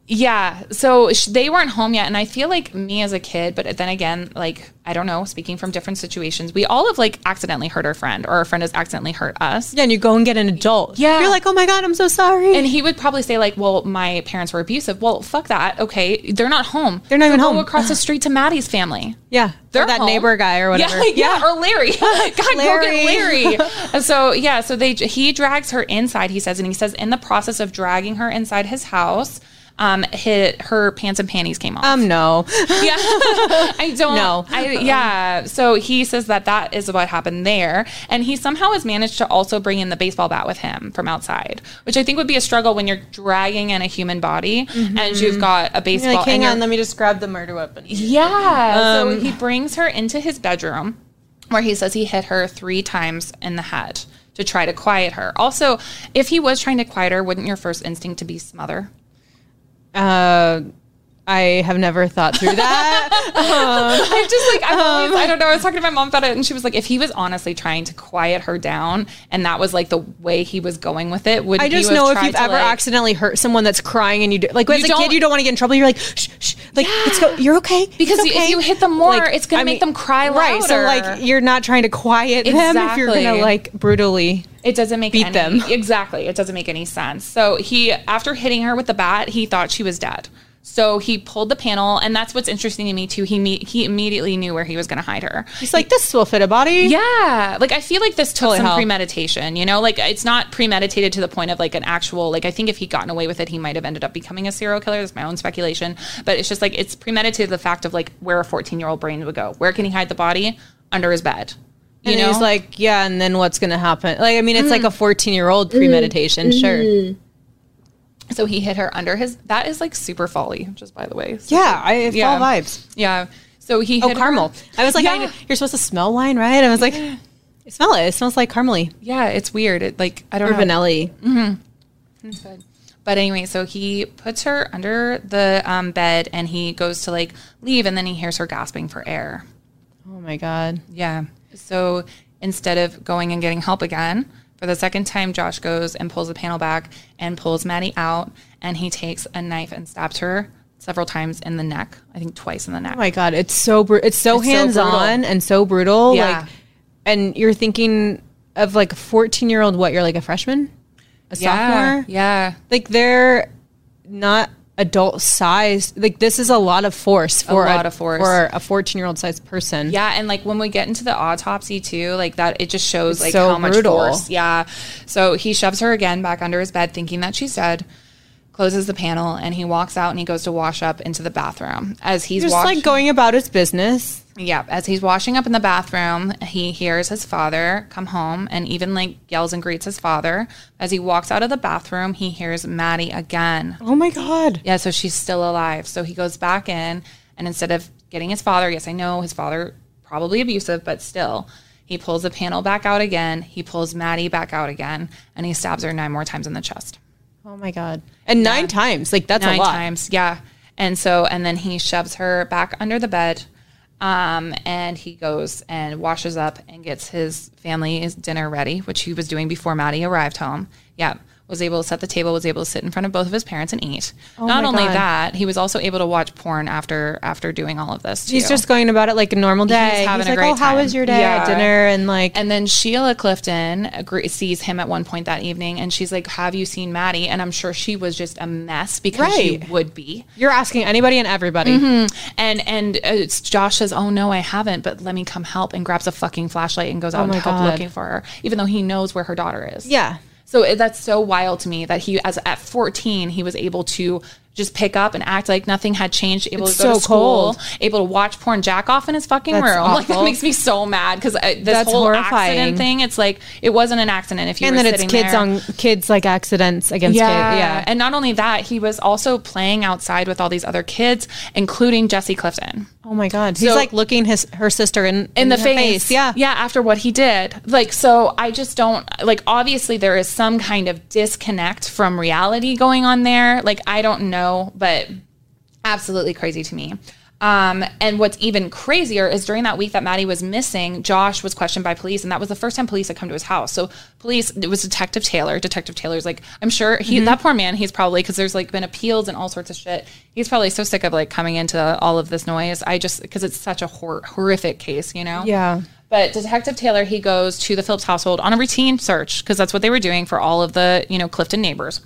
Yeah. So sh- they weren't home yet. And I feel like me as a kid, but then again, like, I don't know, speaking from different situations, we all have like accidentally hurt our friend or our friend has accidentally hurt us. Yeah, and you go and get an adult. Yeah. You're like, oh my God, I'm so sorry. And he would probably say, like, well, my parents were abusive. Well, fuck that. Okay. They're not home. They're not even Go home. across the street to Maddie's family. yeah. They're Or that home. neighbor guy or whatever. Yeah, yeah, or Larry. God, Larry. Larry. Larry. so yeah, so they he drags her inside. He says, and he says, in the process of dragging her inside his house, um, hit her pants and panties came off. Um, no. yeah, I don't know. I, yeah. So he says that that is what happened there, and he somehow has managed to also bring in the baseball bat with him from outside, which I think would be a struggle when you're dragging in a human body and you've got a baseball. You're like, hang on, let me just grab the murder weapon. yeah. Um, so he brings her into his bedroom where he says he hit her three times in the head to try to quiet her. Also, if he was trying to quiet her, wouldn't your first instinct to be smother? Uh, I have never thought through that. I'm just like, I've always, Um, I don't know. I was talking to my mom about it, and she was like, if he was honestly trying to quiet her down, and that was like the way he was going with it, would I just know if you've ever like- accidentally hurt someone that's crying and you do, like as a kid you don't want to get in trouble. You're like, shh, shh, like it's go, you're okay Because It's if you hit them more, it's gonna make them cry Right. So like you're not trying to quiet them if you're gonna like brutally. It doesn't make beat any, them. Exactly. It doesn't make any sense. So he, after hitting her with the bat, he thought she was dead. So he pulled the panel, and that's what's interesting to me too. He me- he immediately knew where he was going to hide her. He's like, this will fit a body. Yeah, like I feel like this took Holy some hell. premeditation. You know, like it's not premeditated to the point of like an actual. Like I think if he'd gotten away with it, he might have ended up becoming a serial killer. That's my own speculation. But it's just like it's premeditated the fact of like where a fourteen year old brain would go. Where can he hide the body? Under his bed. You And know, he's like, yeah, and then what's gonna happen? Like, I mean, it's Mm. like a 14 year old premeditation, sure. So he hit her under his. That is like super folly, just by the way. Yeah, I Yeah. fall vibes. Yeah. So he Oh, hit her- caramel. I was like, I, you're supposed to smell wine, right? I was like, smell it. It smells like caramely Yeah, it's weird. It like I don't know. or know. vanilla. But anyway, so he puts her under the um, bed and he goes to like leave, and then he hears her gasping for air. Oh my god. Yeah. So instead of going and getting help again, for the second time, Josh goes and pulls the panel back and pulls Maddie out, and he takes a knife and stabs her several times in the neck. I think twice in the neck. Oh my god, it's so bru- it's so It's so hands on and so brutal. Yeah. Like, and you're thinking of like a 14 year old. What you're like a freshman, a yeah. sophomore. Yeah. Like they're not adult sized. Like this is a lot of force for lot of force. for a 14 year old sized person. Yeah, and like when we get into the autopsy too, like that, it just shows like so how much brutal. force. Yeah. So he shoves her again back under his bed, thinking that she's dead. Closes the panel and he walks out and he goes to wash up into the bathroom. As he's Just like going about his business. Yeah, as he's washing up in the bathroom, he hears his father come home and even like yells and greets his father. As he walks out of the bathroom, he hears Maddie again. Oh my god. Yeah, so she's still alive. So he goes back in, and instead of getting his father, yes, I know his father probably abusive, but still, he pulls the panel back out again. He pulls Maddie back out again, and he stabs her nine more times in the chest. Oh my god. And nine times. Like that's nine a lot. times, yeah. And so, and then he shoves her back under the bed, um, and he goes and washes up and gets his family's dinner ready, which he was doing before Maddie arrived home. Yeah. Was able to set the table, was able to sit in front of both of his parents and eat. Not Oh my only God. that, he was also able to watch porn after after doing all of this. He's just going about it like a normal day. He's, having a like, great oh, how was your day at Yeah. dinner? And like, And then Sheila Clifton agree, sees him at one point that evening, and she's like, "Have you seen Maddie?" And I'm sure she was just a mess because she would be. you're asking anybody and everybody. And and uh, it's Josh says, "Oh no, I haven't, but let me come help." And grabs a fucking flashlight and goes out Oh and help looking for her, even though he knows where her daughter is. Yeah. So that's so wild to me that he, as at 14, he was able to just pick up and act like nothing had changed. Able It's to go so to school, cold. able to watch porn, jack off in his fucking That's room. Like that makes me so mad because uh, this That's whole horrifying. accident thing. It's like it wasn't an accident if you And then it's kids there. on kids like accidents against Yeah. kids. Yeah. And not only that, he was also playing outside with all these other kids, including Jessie Clifton. oh my god. He's So- like looking his her sister in in the her face. Yeah. Yeah, after what he did. Like, so I just don't like obviously there is some kind of disconnect from reality going on there. Like, I don't know, but absolutely crazy to me. Um, and what's even crazier is during that week that Maddie was missing, Josh was questioned by police, and that was the first time police had come to his house. So police, it was Detective Taylor. Detective Taylor's like, I'm sure he, that poor man, he's probably because there's like been appeals and all sorts of shit. He's probably so sick of like coming into all of this noise. I just because it's such a hor- horrific case, you know. Yeah. But Detective Taylor, he goes to the Phillips household on a routine search because that's what they were doing for all of the, you know, Clifton neighbors.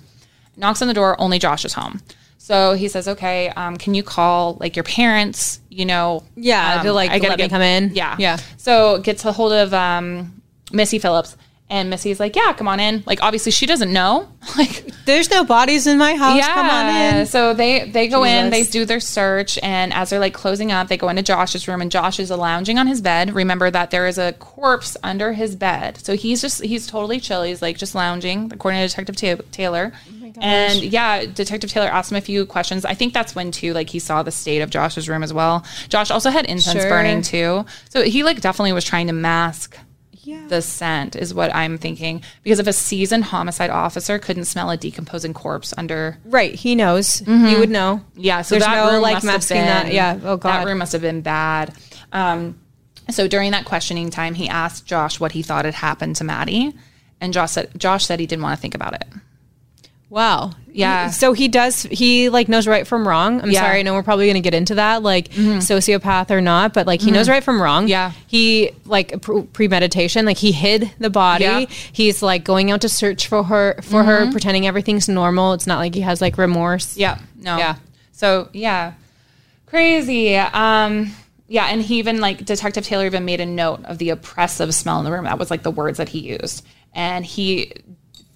Knocks on the door, only Josh is home. So he says, "Okay, um, can you call like your parents? You know, Yeah, um, to, like, I gotta let me come in. Yeah, Yeah. So gets a hold of um, Missy Phillips, and Missy's like, "Yeah, come on in." Like, obviously, she doesn't know. Like, There's no bodies in my house. yeah. Come on in. So they they go in, they do their search, and as they're like closing up, they go into Josh's room, and Josh is lounging on his bed. Remember that there is a corpse under his bed, so he's just he's totally chill. He's like just lounging, according to Detective Ta- Taylor. Oh and yeah, Detective Taylor asked him a few questions. I think that's when too, like he saw the state of Josh's room as well. Josh also had incense Sure. burning too, so he like definitely was trying to mask the scent is what I'm thinking. Because if a seasoned homicide officer couldn't smell a decomposing corpse under Right. He knows. He would know. yeah, so There's that no, room like, must have been, that. Yeah. Oh, god, that room must have been bad. Um, so during that questioning time, he asked Josh what he thought had happened to Maddie, and Josh said Josh said he didn't want to think about it. Wow. Yeah. So he does. He like knows right from wrong. I'm Yeah. sorry. I know we're probably going to get into that, like mm-hmm. sociopath or not, but like he mm-hmm. knows right from wrong. Yeah. He like pre- premeditation. Like he hid the body. Yeah. He's like going out to search for her for her, mm-hmm. pretending everything's normal. It's not like he has like remorse. Yeah, no, Yeah. So yeah, crazy. Um, yeah, and he even like Detective Taylor even made a note of the oppressive smell in the room. That was like the words that he used, and he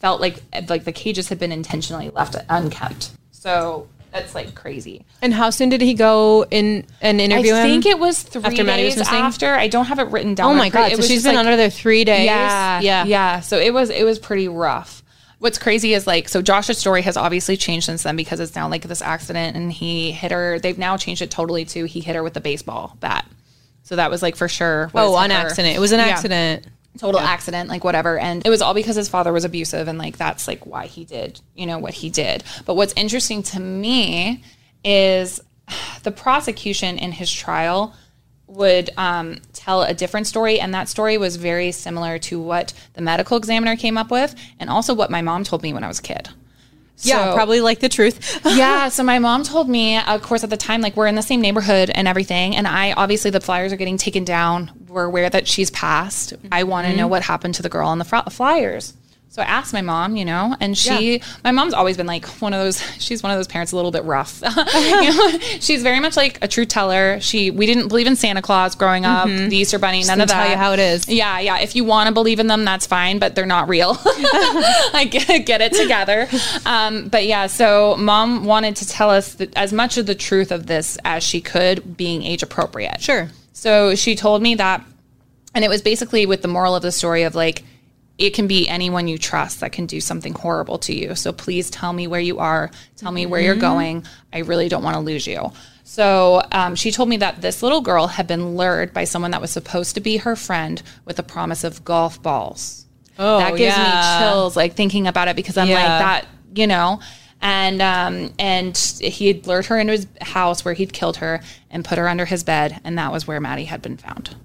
felt like like the cages had been intentionally left unkept. So that's like crazy. And how soon did he go in and interview I him? think it was three After Maddie was days after. I don't have it written down. Oh my god! it So she's been like- under there three days. yeah, Yeah. yeah. So it was it was pretty rough. What's crazy is like so Josh's story has obviously changed since then because it's now like this accident and he hit her. They've now changed it totally to he hit her with the baseball bat. So that was like for sure. Oh, on accident. It was an Yeah. Total accident, like whatever. And it was all because his father was abusive and like that's like why he did, you know, what he did. But what's interesting to me is the prosecution in his trial would um, tell a different story, and that story was very similar to what the medical examiner came up with, and also what my mom told me when I was a kid. Yeah, So- probably like the truth. yeah. So my mom told me, of course, at the time, like we're in the same neighborhood and everything. And I obviously the flyers are getting taken down. We're aware that she's passed. Mm-hmm. I want to know mm-hmm. what happened to the girl on the flyers. So I asked my mom, you know, and she, my mom's always been like one of those. She's one of those parents a little bit rough. you know, she's very much like a truth teller. She, we didn't believe in Santa Claus growing up, the Easter Bunny, none of that. tell you how it is. Yeah, yeah. If you want to believe in them, that's fine, but they're not real. like get, get it together. Um, but yeah, so mom wanted to tell us as much of the truth of this as she could, being age appropriate. Sure. So she told me that, and it was basically with the moral of the story of like, it can be anyone you trust that can do something horrible to you. So please tell me where you are. Tell me where you're going. I really don't want to lose you. So um, she told me that this little girl had been lured by someone that was supposed to be her friend with the promise of golf balls. Oh, that gives yeah. me chills, like thinking about it, because I'm like that, you know. And um, and he had lured her into his house where he'd killed her and put her under his bed, and that was where Maddie had been found.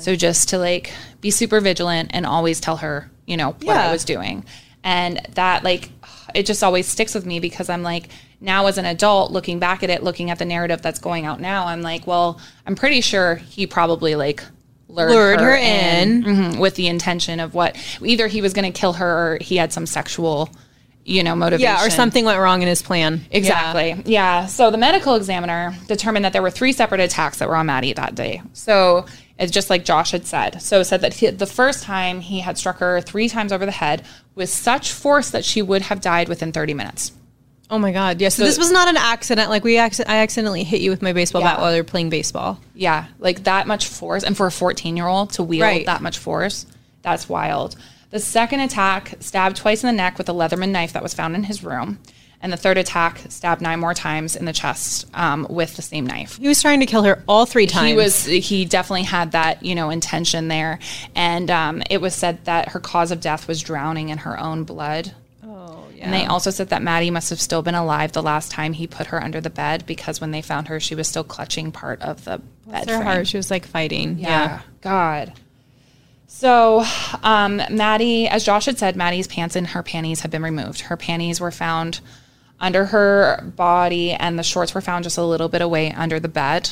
So just to like be super vigilant and always tell her, you know, what I was doing. And that like it just always sticks with me because I'm like now as an adult looking back at it, looking at the narrative that's going out now, I'm like, well, I'm pretty sure he probably like lured, Lured her, her in, mhm, with the intention of what either he was going to kill her or he had some sexual, you know, motivation. Yeah, or something went wrong in his plan. Exactly. Yeah. So the medical examiner determined that there were three separate attacks that were on Maddie that day. So it's just like Josh had said. So it said that he, the first time he had struck her three times over the head with such force that she would have died within 30 minutes. Oh my god. Yeah. So, this was not an accident. Like we, acc- I accidentally hit you with my baseball bat while we were playing baseball. Yeah, like that much force. And for a 14 year old to wield Right. that much force, that's wild. The second attack stabbed twice in the neck with a Leatherman knife that was found in his room. And the third attack stabbed nine more times in the chest um, with the same knife. He was trying to kill her all three times. He was he definitely had that you know intention there, and um, it was said that her cause of death was drowning in her own blood. Oh yeah. And they also said that Maddie must have still been alive the last time he put her under the bed because when they found her, she was still clutching part of the bed her frame. heart. She was like fighting. Yeah. God. So, um, Maddie, as Josh had said, Maddie's pants and her panties had been removed. Her panties were found under her body, and the shorts were found just a little bit away under the bed.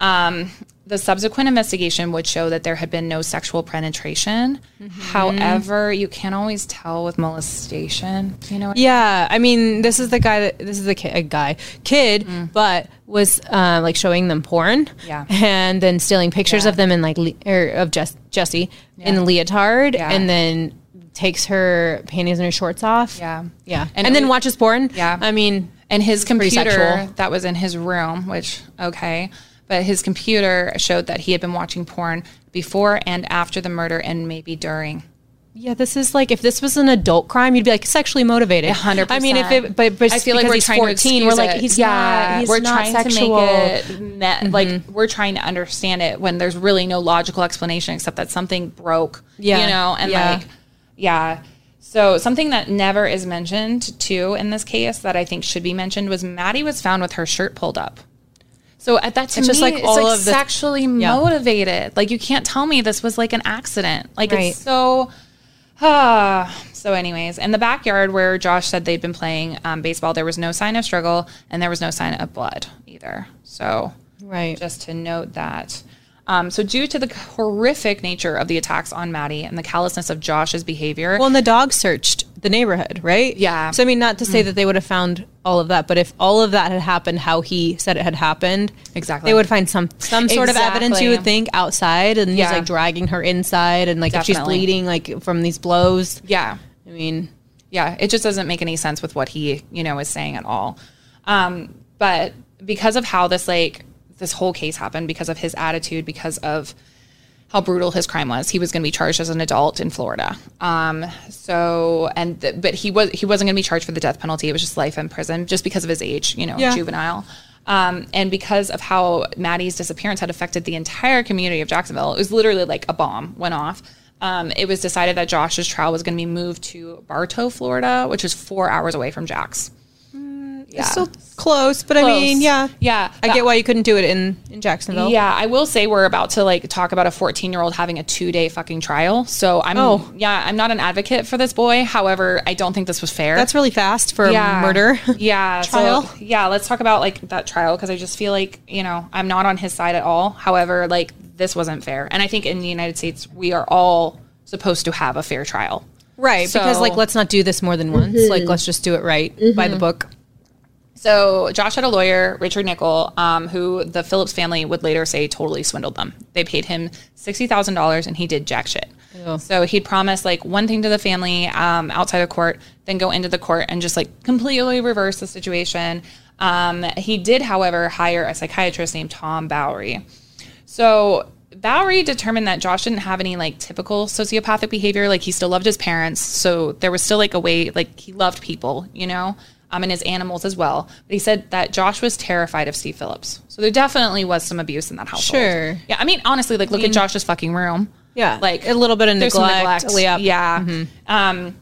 Um, the subsequent investigation would show that there had been no sexual penetration. However, you can't always tell with molestation. You know, what I Yeah, I mean, this is the guy that this is the ki- a guy kid, but was uh, like showing them porn, Mm. Yeah. and then stealing pictures Yeah. of them in like le- or of Jess, Jessie in a leotard, Yeah. and then takes her panties and her shorts off. Yeah. yeah, And and, then was- watches porn. Yeah. I mean, and his computer that was in his room, which okay, but his computer showed that he had been watching porn before and after the murder, and maybe during. yeah, this is like if this was an adult crime, you'd be like sexually motivated. 100%. I mean, if it, but, but I feel like we're he's trying to 14, we're like he's yeah, not. He's we're not trying sexual. Mm-hmm. to make it met, like we're trying to understand it when there's really no logical explanation except that something broke. Yeah. you know, and Yeah. like yeah. So something that never is mentioned too in this case that I think should be mentioned was Maddie was found with her shirt pulled up. So at that to It's me, just like it's all like of the- sexually Yeah. motivated. Like you can't tell me this was like an accident. Like Right. it's so. Ah. So, anyways, in the backyard where Josh said they'd been playing um, baseball, there was no sign of struggle and there was no sign of blood either. So, Right. just to note that. Um, so, due to the horrific nature of the attacks on Maddie and the callousness of Josh's behavior, Well, and the dog searched the neighborhood, right? Yeah. Mm. So I mean, not to say that they would have found all of that, but if all of that had happened how he said it had happened, Exactly. they would find some some sort of evidence. You would think outside, and Yeah. he's like dragging her inside, and like if she's bleeding like from these blows. yeah, I mean, yeah, it just doesn't make any sense with what he, you know, is saying at all. Um, but because of how this like this whole case happened, because of his attitude, because of how brutal his crime was, he was going to be charged as an adult in Florida. Um, so and th- but he was he wasn't going to be charged for the death penalty. It was just life in prison, just because of his age, you know, Yeah. juvenile. Um, and because of how Maddie's disappearance had affected the entire community of Jacksonville, it was literally like a bomb went off. Um, it was decided that Josh's trial was going to be moved to Bartow, Florida, which is four hours away from Jack's. Yeah. it's still close, but I mean, yeah, Yeah. I get why you couldn't do it in in Jacksonville. Yeah, I will say we're about to like talk about a 14 year old having a two day fucking trial. So I'm, Oh. yeah, I'm not an advocate for this boy. However, I don't think this was fair. that's really fast for yeah. murder. Yeah. trial. So, yeah, let's talk about like that trial because I just feel like, you know, I'm not on his side at all. However, like this wasn't fair. And I think in the United States, we are all supposed to have a fair trial. Right, because like let's not do this more than once. Like mm-hmm. let's just do it right by the mm-hmm. book. So Josh had a lawyer, Richard Nichols, um, who the Phillips family would later say totally swindled them. They paid him sixty thousand dollars, and he did jack shit. So he'd promise like one thing to the family um, outside of court, then go into the court and just like completely reverse the situation. Um, he did, however, hire a psychiatrist named Tom Bowery. So Bowery determined that Josh didn't have any like typical sociopathic behavior. Like he still loved his parents, so there was still like a way like he loved people, you know, um, and his animals as well. But he said that Josh was terrified of Steve Phillips, so there definitely was some abuse in that household. Sure. Yeah, I mean honestly, like look at Josh's fucking room. Yeah, like a little bit of neglect. neglect. Yeah. Yeah. Um,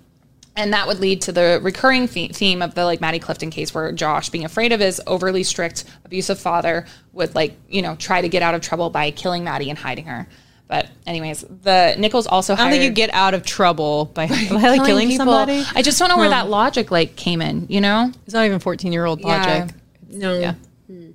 and that would lead to the recurring theme of the like Maddie Clifton case, where Josh, being afraid of his overly strict, abusive father, would like you know try to get out of trouble by killing Maddie and hiding her. But anyways, the Nichols also I don't think you get out of trouble by, by like killing people. somebody. I just don't know where that logic like came in. You know, It's not even fourteen year old logic. No. Yeah. Hmm.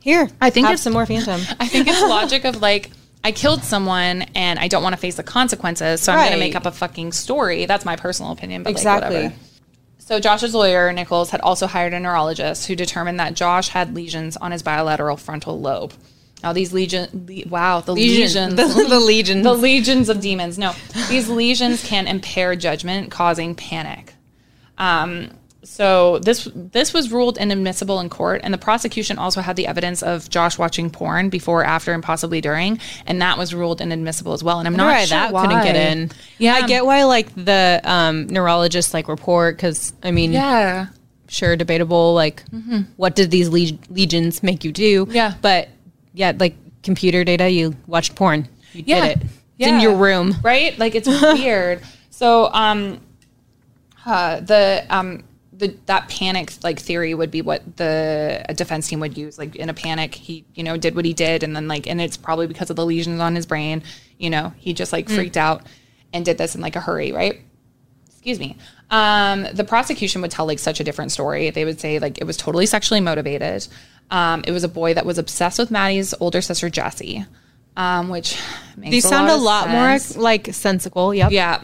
Here, I think have it's- some more Phantom. I think it's logic of like. I killed someone and I don't want to face the consequences, so I'm going to make up a fucking story. That's my personal opinion, but Exactly. like whatever. So Josh's lawyer, Nichols, had also hired a neurologist who determined that Josh had lesions on his bilateral frontal lobe. Now these legion, le- wow, the lesions, the, the legions. the legions of demons. No, these lesions can impair judgment, causing panic. Um, so this this was ruled inadmissible in court, and the prosecution also had the evidence of Josh watching porn before, after, and possibly during, and that was ruled inadmissible as well. And I'm not why sure that why. couldn't get in. Yeah. I get why like the um, neurologist like report because I mean, Yeah, sure, debatable. Like, what did these leg- legions make you do? Yeah. but yeah, like computer data, you watched porn, you yeah, did it. It's in your room. right? Like it's weird. So, um, uh, the um, the that panic like theory would be what the defense team would use. Like in a panic, he you know did what he did, and then like, and it's probably because of the lesions on his brain. You know, he just like freaked out and did this in like a hurry, right? excuse me um, the prosecution would tell like such a different story they would say like it was totally sexually motivated um, it was a boy that was obsessed with maddie's older sister jessie um, which makes These a sound lot a lot sense. more like sensical. Yep. yeah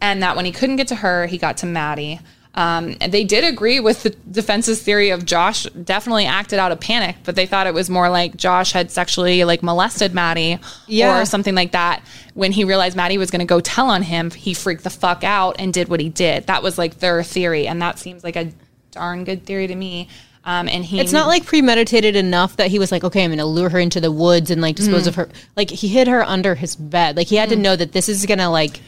and that when he couldn't get to her he got to maddie um, and they did agree with the defense's theory of Josh definitely acted out of panic, but they thought it was more like Josh had sexually like molested Maddie Yeah. or something like that. When he realized Maddie was going to go tell on him, he freaked the fuck out and did what he did. That was like their theory, and that seems like a darn good theory to me. Um, and he, It's not like premeditated enough that he was like, okay, I'm going to lure her into the woods and like dispose of her. Like he hid her under his bed. Like he had to know that this is gonna like,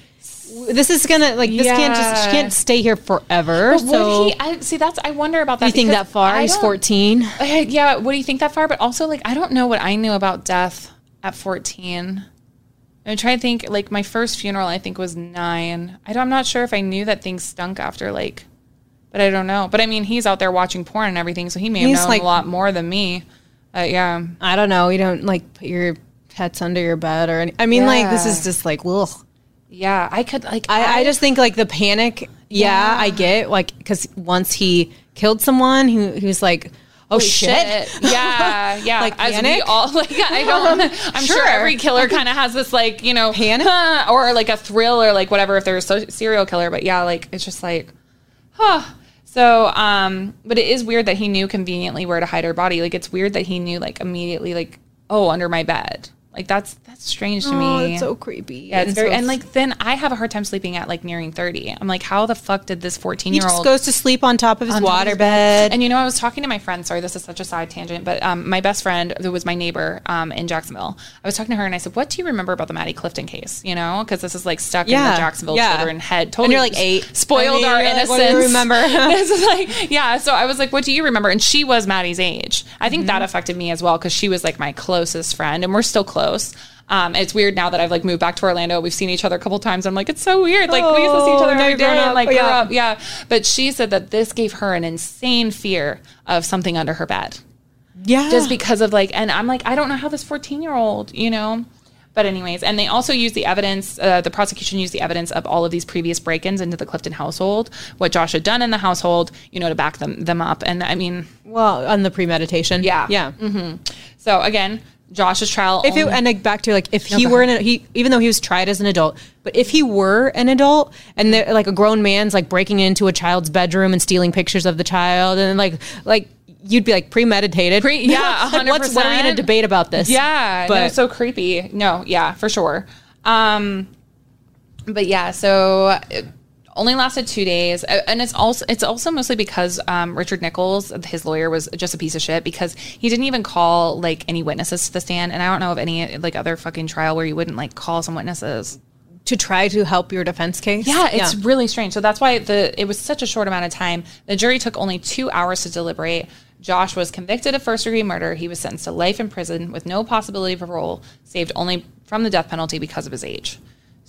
this is gonna like this can't just she can't stay here forever. But so he? I, see, that's I wonder about that. you think that far? I He's 14. Uh, yeah, do you think that far? But also, like, I don't know what I knew about death at 14. I'm trying to think, like, my first funeral, I think, was nine. I don't, I'm not sure if I knew that things stunk after, like, but I don't know. But I mean, he's out there watching porn and everything, so he may have known like- a lot more than me. Uh, yeah. I don't know. You don't like put your pets under your bed or any. I mean, like this is just like, ugh. Yeah, I could, like, I, I just think like the panic. Yeah, Yeah. I get like because once he killed someone who he was like, oh shit. Yeah, yeah. Like As we all like, I don't. I'm sure, Sure. every killer kind of has this like you know Panic? or like a thrill or like whatever if they're a so- serial killer. But yeah, like it's just like, huh. So, um, but it is weird that he knew conveniently where to hide her body. Like it's weird that he knew like immediately like oh under my bed. Like that's that's strange to Oh, me. it's so creepy. yeah, it's very so and like then I have a hard time sleeping at like nearing thirty. I'm like, how the fuck did this fourteen he year just old goes to sleep on top of his on top of water bed. And you know, I was talking to my friend. Sorry, this is such a side tangent, but um, my best friend, who was my neighbor um, in Jacksonville, I was talking to her and I said, "What do you remember about the Maddie Clifton case?" You know, because this is like stuck in the Jacksonville yeah. children head. And you're like eight. spoiled I mean, our you're like, innocence. what do you remember? this is like, yeah. So I was like, "What do you remember?" And she was Maddie's age. I think Mm-hmm. that affected me as well because she was like my closest friend, and we're still close. Um, it's weird now that I've like moved back to Orlando. We've seen each other a couple times. I'm like, it's so weird. Like we used to see each Oh, other every and up. like grow Yeah. up. Yeah. But she said that this gave her an insane fear of something under her bed. yeah, Just because of like, and I'm like, I don't know how this 14 year old, you know? But, anyways, and they also use the evidence, uh, the prosecution used the evidence of all of these previous break ins into the Clifton household, what Josh had done in the household, you know, to back them, them up. And I mean, well on the premeditation. Yeah. yeah. so again, Josh's trial. If it, and like back to like if he go were an, he even though he was tried as an adult, but if he were an adult and the, like a grown man's like breaking into a child's bedroom and stealing pictures of the child and like like you'd be like premeditated. Pre- yeah, Like, what's what are we going to debate about this? Yeah, but no, so creepy. No, yeah, for sure. Um, but yeah, so it only lasted two days, and it's also it's also mostly because um, Richard Nichols, his lawyer, was just a piece of shit because he didn't even call like any witnesses to the stand, and I don't know of any like other fucking trial where you wouldn't like call some witnesses. to try to help your defense case. Yeah, it's really strange. So that's why the it was such a short amount of time. The jury took only two hours to deliberate. Josh was convicted of first degree murder. He was sentenced to life in prison with no possibility of parole, saved only from the death penalty because of his age.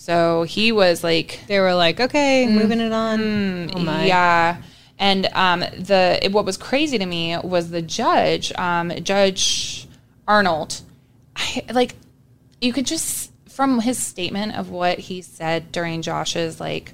So he was like, they were like, okay, moving it on. oh my. yeah. And um, the what was crazy to me was the judge, um, Judge Arnold. I, like, you could just from his statement of what he said during Josh's like,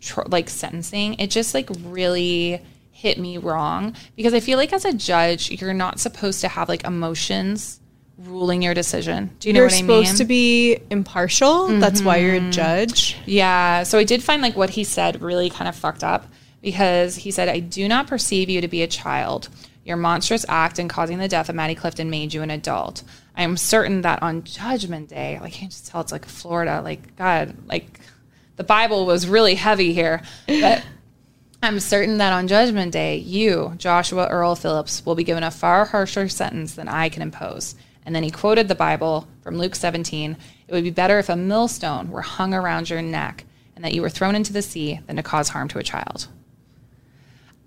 tr- like sentencing, it just like really hit me wrong because I feel like as a judge, you're not supposed to have like emotions ruling your decision. Do you know You're what I mean? You're supposed to be impartial. That's why you're a mm-hmm. judge. Yeah. So I did find like what he said really kind of fucked up because he said, I do not perceive you to be a child. Your monstrous act in causing the death of Maddie Clifton made you an adult. I am certain that on Judgment Day, like, I can't just tell it's like Florida, like, God, like, the Bible was really heavy here. But I'm certain that on Judgment Day, you, Joshua Earl Phillips, will be given a far harsher sentence than I can impose. And then he quoted the Bible from Luke 17 It would be better if a millstone were hung around your neck and that you were thrown into the sea than to cause harm to a child.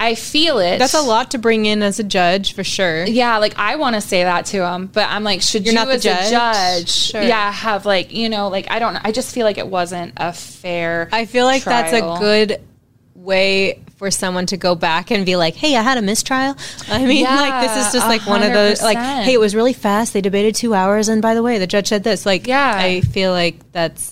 I feel it. That's a lot to bring in as a judge, for sure. Yeah, like I want to say that to him, but I'm like, should You're you not the judge? a judge, Sure. yeah, have like you know, like I don't. I just feel like it wasn't a fair. I feel like that's a good way for someone to go back and be like, "Hey, I had a mistrial." I mean, Yeah, like this is just like one of those like, "Hey, it was really fast. They debated 2 hours and by the way, the judge said this." Like, Yeah. I feel like that's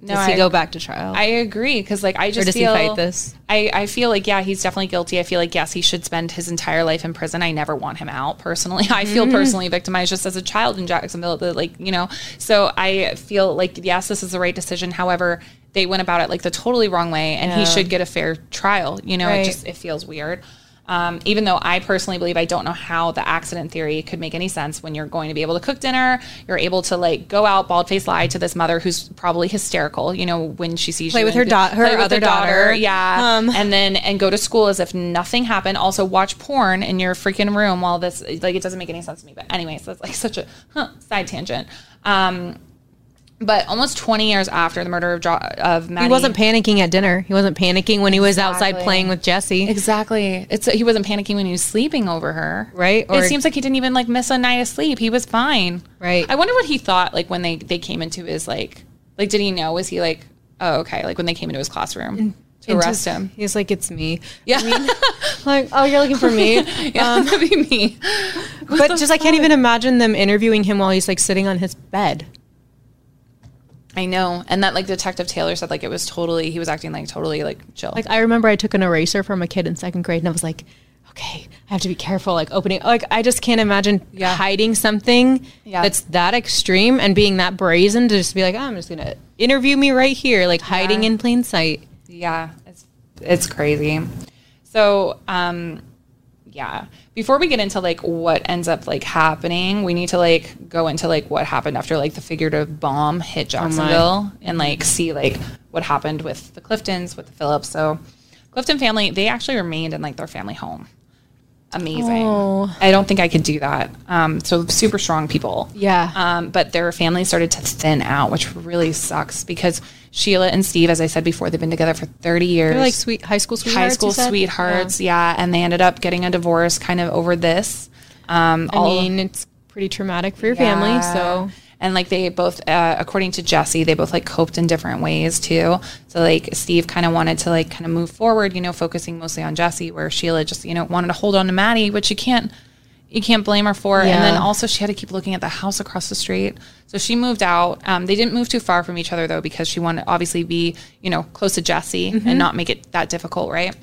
No, does he I- go back to trial? I agree because like I just does he fight this? I, I feel like yeah he's definitely guilty. I feel like yes he should spend his entire life in prison. I never want him out personally. I feel Mm-hmm. personally victimized just as a child in Jacksonville. That like you know so I feel like yes this is the right decision. However they went about it like the totally wrong way and he should get a fair trial. You know it just it feels weird. Um, even though I personally believe I don't know how the accident theory could make any sense when you're going to be able to cook dinner, you're able to like go out bald faced lie to this mother who's probably hysterical, you know, when she sees Play you with her da- her play with other their daughter. yeah, Um, and then and go to school as if nothing happened. Also watch porn in your freaking room while this like it doesn't make any sense to me. But anyways, that's like such a huh, side tangent. Um, but almost 20 years after the murder of, jo- of Maddie, he wasn't panicking at dinner. He wasn't panicking when he was outside playing with Jessie. Exactly. It's he wasn't panicking when he was sleeping over her. Right, or- it seems like he didn't even like miss a night of sleep. He was fine. Right. I wonder what he thought like when they they came into his like like did he know was he like oh okay like when they came into his classroom to arrest him. He's like, "It's me." Yeah. Like, "Oh, you're looking for me." yeah, um, that'd be me. but just I can't even imagine them interviewing him while he's like sitting on his bed. I know. And that like Detective Taylor said like it was totally he was acting like totally like chill. Like I remember I took an eraser from a kid in second grade and I was like, okay, I have to be careful like opening like I just can't imagine Yeah. hiding something Yeah. that's that extreme and being that brazen to just be like, oh, I'm just gonna interview me right here, like hiding Yeah. in plain sight. Yeah, it's it's crazy. So, um yeah. Before we get into like what ends up like happening, we need to like go into like what happened after like the figurative bomb hit oh Jacksonville and like see like what happened with the Cliftons, with the Phillips. So, Clifton family, they actually remained in like their family home. Amazing. Oh. I don't think I could do that. Um, so super strong people. Yeah. Um, but their family started to thin out, which really sucks because Sheila and Steve, as I said before, they've been together for 30 years. They're like sweet high school sweethearts. high school sweethearts. Yeah. And they ended up getting a divorce kind of over this. Um, Yeah. I mean, it's pretty traumatic for your family, so and like they both, uh, according to Jessie, they both like coped in different ways too. So like Steve kind of wanted to like kind of move forward, you know, focusing mostly on Jessie, where Sheila just you know wanted to hold on to Maddie, which you can't. You can't blame her for it. And then also she had to keep looking at the house across the street. So she moved out. Um, they didn't move too far from each other though, because she wanted to obviously be, you know, close to Jessie and not make it that difficult, right?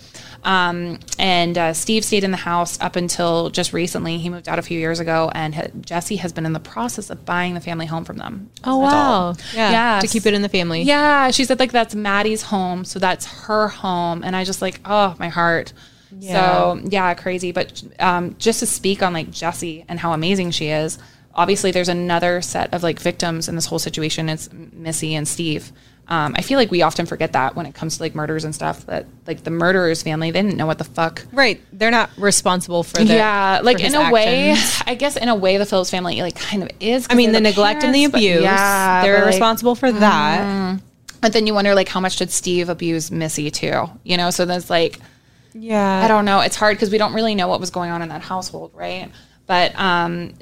Um, and uh, Steve stayed in the house up until just recently. He moved out a few years ago, and ha- Jessie has been in the process of buying the family home from them. Oh wow. Yeah. Yeah. To keep it in the family. Yeah, she said like that's Maddie's home, so that's her home, and I just like oh my heart. So yeah, crazy. But um, just to speak on like Jessie and how amazing she is. Obviously, there's another set of like victims in this whole situation. It's Missy and Steve. Um, I feel like we often forget that when it comes to like murders and stuff. That like the murderer's family, they didn't know what the fuck Right. They're not responsible for the yeah, like in a way. I guess in a way, the Phillips family like kind of is I mean, the they're neglect and the parents, abuse. yeah, they're but, like, responsible for that. But then you wonder like how much did Steve abuse Missy too? You know, so that's like Yeah. I don't know. It's hard because we don't really know what was going on in that household, right? But um,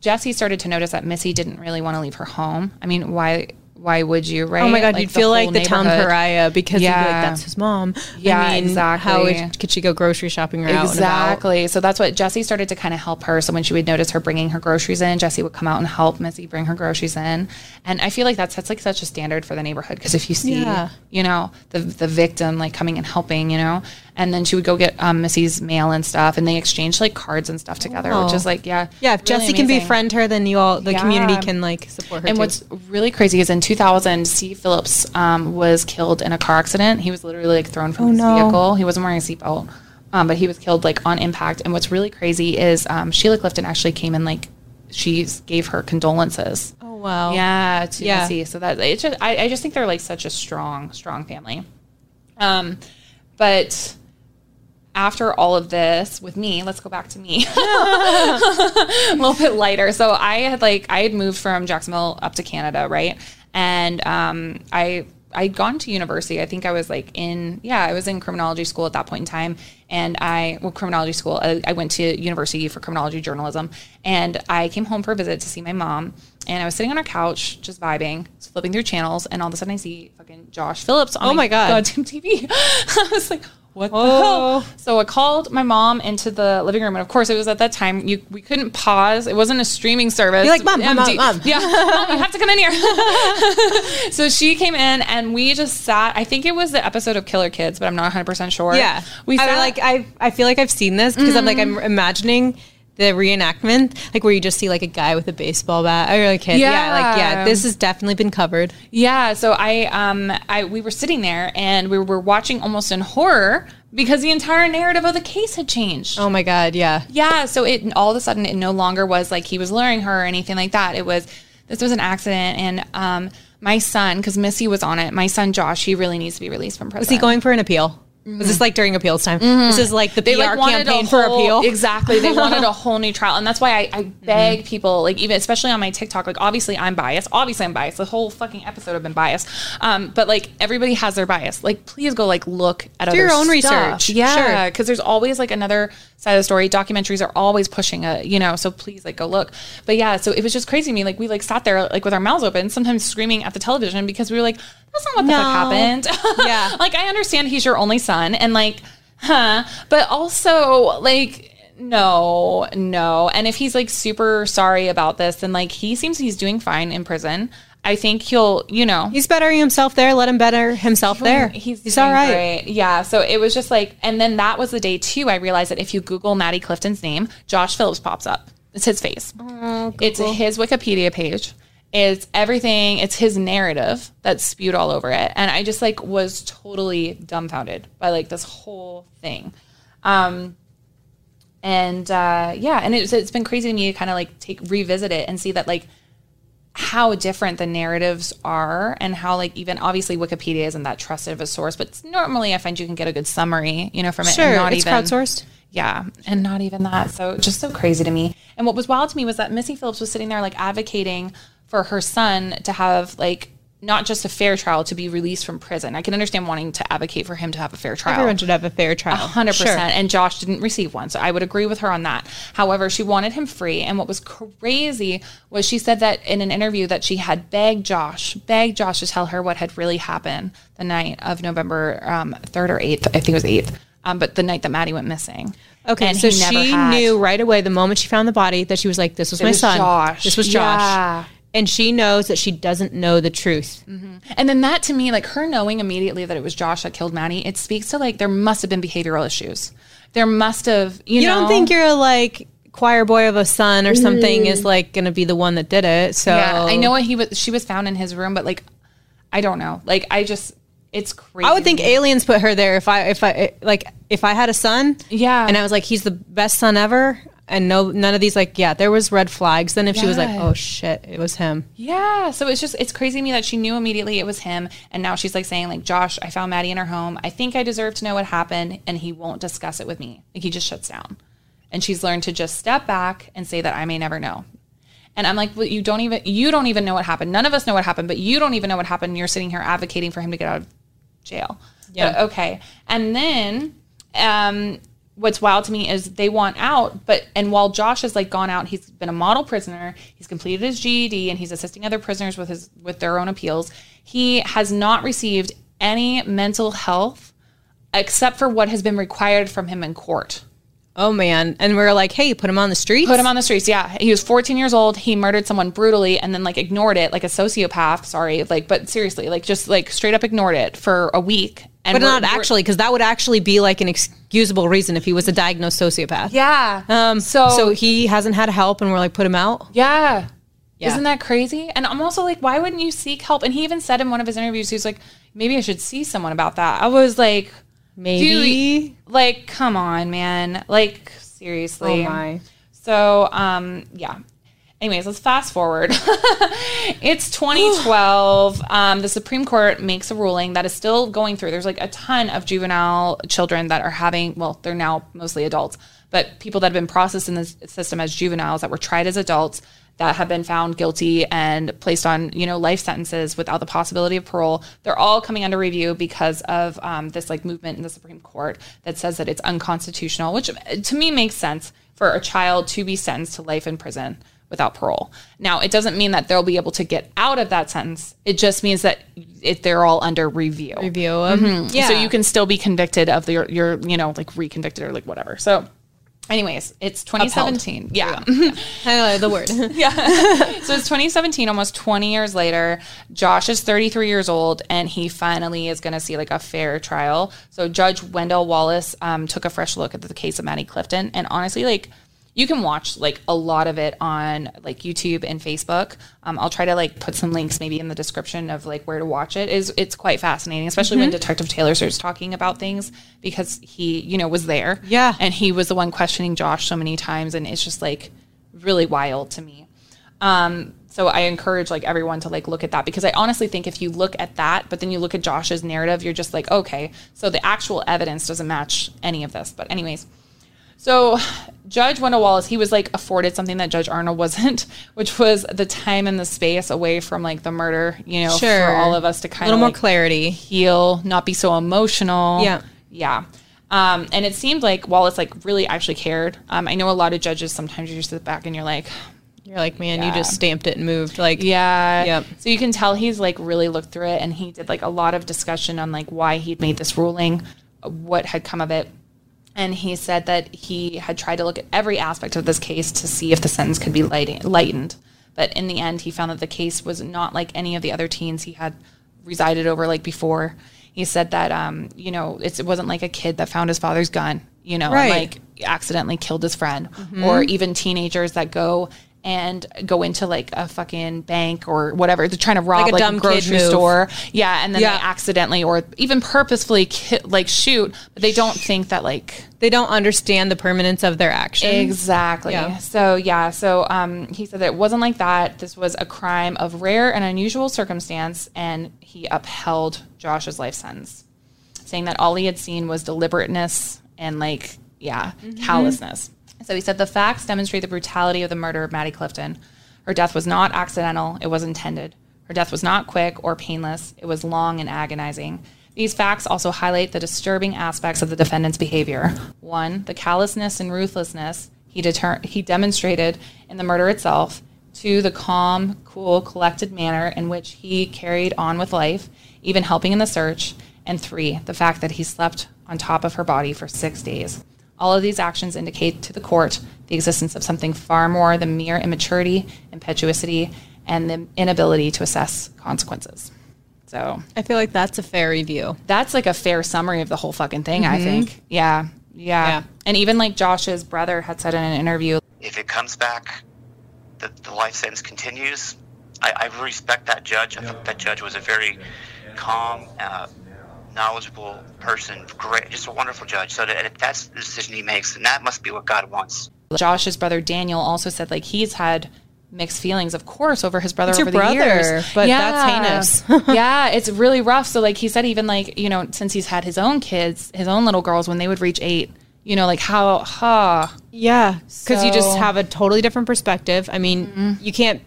Jessie started to notice that Missy didn't really want to leave her home. I mean, why? Why would you? Right? Oh my god, Like, you'd feel like the town pariah because you'd be like, Yeah. that's his mom. Yeah, I mean, How exactly. would, could she go grocery shopping out? Exactly. So that's what Jessie started to kind of help her. So when she would notice her bringing her groceries in, Jessie would come out and help Missy bring her groceries in. And I feel like that sets like such a standard for the neighborhood because if you see, Yeah. you know, the the victim like coming and helping, you know, and then she would go get um, Missy's mail and stuff, and they exchanged like cards and stuff together, which Oh. is like yeah, Yeah, if really Jessie can befriend her, then you all, the community can like support her. And too. what's really crazy is in 2000, C. Phillips um, was killed in a car accident. He was literally like thrown from his Oh, no. vehicle. He wasn't wearing a seatbelt, um, but he was killed like on impact. And what's really crazy is um, Sheila Clifton actually came and like she gave her condolences. Oh wow. Yeah, to Yeah. Missy. So that it's just I, I just think they're like such a strong, strong family. Um, but after all of this with me, let's go back to me. a little bit lighter. So I had like I had moved from Jacksonville up to Canada, right? And um, I I'd gone to university. I think I was like in yeah, I was in criminology school at that point in time, and I well criminology school. I, I went to university for criminology journalism, and I came home for a visit to see my mom. And I was sitting on our couch, just vibing, flipping through channels, and all of a sudden I see fucking Josh Phillips on Oh my God. goddamn TV. I was like, what the Oh. hell? So I called my mom into the living room, and of course, it was at that time you we couldn't pause. It wasn't a streaming service. You're like, "Mom, mom, mom, mom." Yeah, mom, you have to come in here. so she came in, and we just sat. I think it was the episode of Killer Kids, but I'm not 100 percent sure. Yeah. we I sat, like I I feel like I've seen this because I'm like I'm Mm-hmm. imagining the reenactment, like where you just see like a guy with a baseball bat or a kid. Yeah. like yeah, Yeah. this has definitely been covered. Yeah, so I um I we were sitting there and we were watching almost in horror because the entire narrative of the case had changed. Oh my god, yeah. Yeah, so it all of a sudden it no longer was like he was luring her or anything like that. It was this was an accident and um my son because Missy was on it. My son Josh, he really needs to be released from prison. Is he going for an appeal? Was this like during appeals time? This is like the Mm-hmm. they PR like campaign a for whole, appeal. Exactly. They wanted a whole new trial. And that's why I, I Mm-hmm. beg people, like even especially on my TikTok, like obviously I'm biased. Obviously I'm biased. The whole fucking episode have been biased. Um, but like everybody has their bias. Like please go like look at Do your own stuff. research. Yeah. Sure. Because there's always like another side of the story. Documentaries are always pushing a, you know, so please like go look. But yeah, so it was just crazy to me. Like we like sat there like with our mouths open, sometimes screaming at the television because we were like, that's not what the fuck happened. Yeah. like I understand he's your only son and like, huh. But also like no, no. And if he's like super sorry about this, then like he seems he's doing fine in prison. I think he'll, you know, He's bettering himself there. Let him better himself there. He's, He's all right. great. Yeah. So it was just like, and then that was the day too. I realized that if you Google Maddie Clifton's name, Josh Phillips pops up. It's his face. Oh, it's his Wikipedia page. It's everything. It's his narrative that's spewed all over it. And I just like was totally dumbfounded by like this whole thing. Um, and uh, yeah, and it's, it's been crazy to me to kind of like take revisit it and see that like how different the narratives are and how like even obviously Wikipedia isn't that trusted of a source, but normally I find you can get a good summary, you know, from it. and Sure, not it's even, crowdsourced. Yeah, and not even that. So just so crazy to me. And what was wild to me was that Missy Phillips was sitting there like advocating for her son to have like not just a fair trial to be released from prison. I can understand wanting to advocate for him to have a fair trial. Everyone should have a fair trial. hundred Sure. percent. And Josh didn't receive one, so I would agree with her on that. However, she wanted him free, and what was crazy was she said that in an interview that she had begged Josh, begged Josh to tell her what had really happened the night of November um, third or eighth. I think it was eighth. um, but the night that Maddie went missing. Okay, And so she had- knew right away the moment she found the body that she was like, "This was It my was son. Josh. This was Josh." Yeah. And she knows that she doesn't know the truth. Mm-hmm. And then that to me, like her knowing immediately that it was Josh that killed Maddie, it speaks to like there must have been behavioral issues. There must have, you, You know. don't think you're like choir boy of a son or something mm-hmm. is like going to be the one that did it. So Yeah, I know what he was. She was found in his room, but like, I don't know. Like, I just, it's crazy. I would think aliens put her there if I if I like if I had a son. Yeah. And I was like, he's the best son ever. And no, none of these like, yeah, there was red flags. Then if she was like, oh shit, it was him. Yeah. So it's just, it's crazy to me that she knew immediately it was him. And now she's like saying, like, Josh, I found Maddie in her home. I think I deserve to know what happened. And he won't discuss it with me. Like, he just shuts down. And she's learned to just step back and say that I may never know. And I'm like, well, you don't even, you don't even know what happened. None of us know what happened, but you don't even know what happened. You're sitting here advocating for him to get out of jail. Yeah. But, okay. And then, um, what's wild to me is they want out, but and while Josh has like gone out, he's been a model prisoner. He's completed his GED and he's assisting other prisoners with his with their own appeals. He has not received any mental health except for what has been required from him in court. Oh man. And we are like, hey, put him on the streets. Put him on the streets. Yeah, he was 14 years old. He murdered someone brutally and then like ignored it, like a sociopath. Sorry, like, but seriously, like just like straight up ignored it for a week. And but not actually, because that would actually be like an excusable reason if he was a diagnosed sociopath. Yeah. Um. so So he hasn't had help, and we're like, put him out. Yeah. Yeah. Isn't that crazy? And I'm also like, why wouldn't you seek help? And he even said in one of his interviews, he was like, maybe I should see someone about that. I was like, Maybe. dude, like, come on, man. Like, seriously. Oh my. So, um, yeah. Anyways, let's fast forward. it's 2012. um, the Supreme Court makes a ruling that is still going through. There's like a ton of juvenile children that are having, well, they're now mostly adults, but people that have been processed in the system as juveniles that were tried as adults that have been found guilty and placed on, you know, life sentences without the possibility of parole. They're all coming under review because of um, this like movement in the Supreme Court that says that it's unconstitutional, which to me makes sense for a child to be sentenced to life in prison without parole. Now, it doesn't mean that they'll be able to get out of that sentence. It just means that if they're all under review. Review him. Yeah. So you can still be convicted of the, your, your, you know, like reconvicted or like whatever. So, anyways, it's 2017. Yeah. I know the word. Yeah. so it's 2017, almost 20 years later. Josh is 33 years old, and he finally is going to see like a fair trial. So Judge Wendell Wallace um, took a fresh look at the case of Maddie Clifton, and honestly, like you can watch like a lot of it on like YouTube and Facebook. Um, I'll try to like put some links maybe in the description of like where to watch it. Is it's quite fascinating, especially when Detective Taylor starts talking about things because he you know was there, Yeah. and he was the one questioning Josh so many times, and it's just like really wild to me. Um, so I encourage like everyone to like look at that because I honestly think if you look at that, but then you look at Josh's narrative, you're just like, okay, so the actual evidence doesn't match any of this. But anyways, so Judge Wendell Wallace, he was like afforded something that Judge Arnold wasn't, which was the time and the space away from like the murder, you know, Sure. for all of us to kind of A little more clarity. heal, not be so emotional. Yeah. Yeah. Um, and it seemed like Wallace like really actually cared. Um, I know a lot of judges sometimes you just sit back and you're like, You're like, man, you just stamped it and moved. Like, yeah. Yep. So you can tell he's like really looked through it and he did like a lot of discussion on like why he'd made this ruling, what had come of it. And he said that he had tried to look at every aspect of this case to see if the sentence could be lighting, lightened. But in the end, he found that the case was not like any of the other teens he had resided over like before. He said that, um, you know, it's, it wasn't like a kid that found his father's gun, you know, and like accidentally killed his friend, or even teenagers that go and go into like a fucking bank or whatever. They're trying to rob Like a like, a grocery store. Yeah. And then Yeah. they accidentally or even purposefully ki- like shoot, but they don't think that like they don't understand the permanence of their actions. Exactly. Yeah. So yeah. So um, he said that it wasn't like that. This was a crime of rare and unusual circumstance, and he upheld Josh's life sentence, saying that all he had seen was deliberateness and like yeah, callousness. So he said the facts demonstrate the brutality of the murder of Maddie Clifton. Her death was not accidental; it was intended. Her death was not quick or painless; it was long and agonizing. These facts also highlight the disturbing aspects of the defendant's behavior. One, the callousness and ruthlessness he, deter- he demonstrated in the murder itself. Two, the calm, cool, collected manner in which he carried on with life, even helping in the search. And three, the fact that he slept on top of her body for six days. All of these actions indicate to the court the existence of something far more than mere immaturity, impetuosity, and the inability to assess consequences. So I feel like that's a fair review. that's like a fair summary of the whole fucking thing, I think. Yeah, yeah. Yeah. And even like Josh's brother had said in an interview, if it comes back, the, the life sentence continues. I, I respect that judge. I think that judge was a very calm, uh, knowledgeable person. Great, just a wonderful judge. So that, if that's the decision he makes, then that must be what God wants. Josh's brother Daniel also said like he's had mixed feelings, of course, over his brother It's your over the brother, years. but that's heinous. yeah, it's really rough. So like he said, even like you know, since he's had his own kids, his own little girls, when they would reach eight, you know, like how, huh? Yeah, because you just Mm-hmm. have a totally different perspective. I mean, you can't.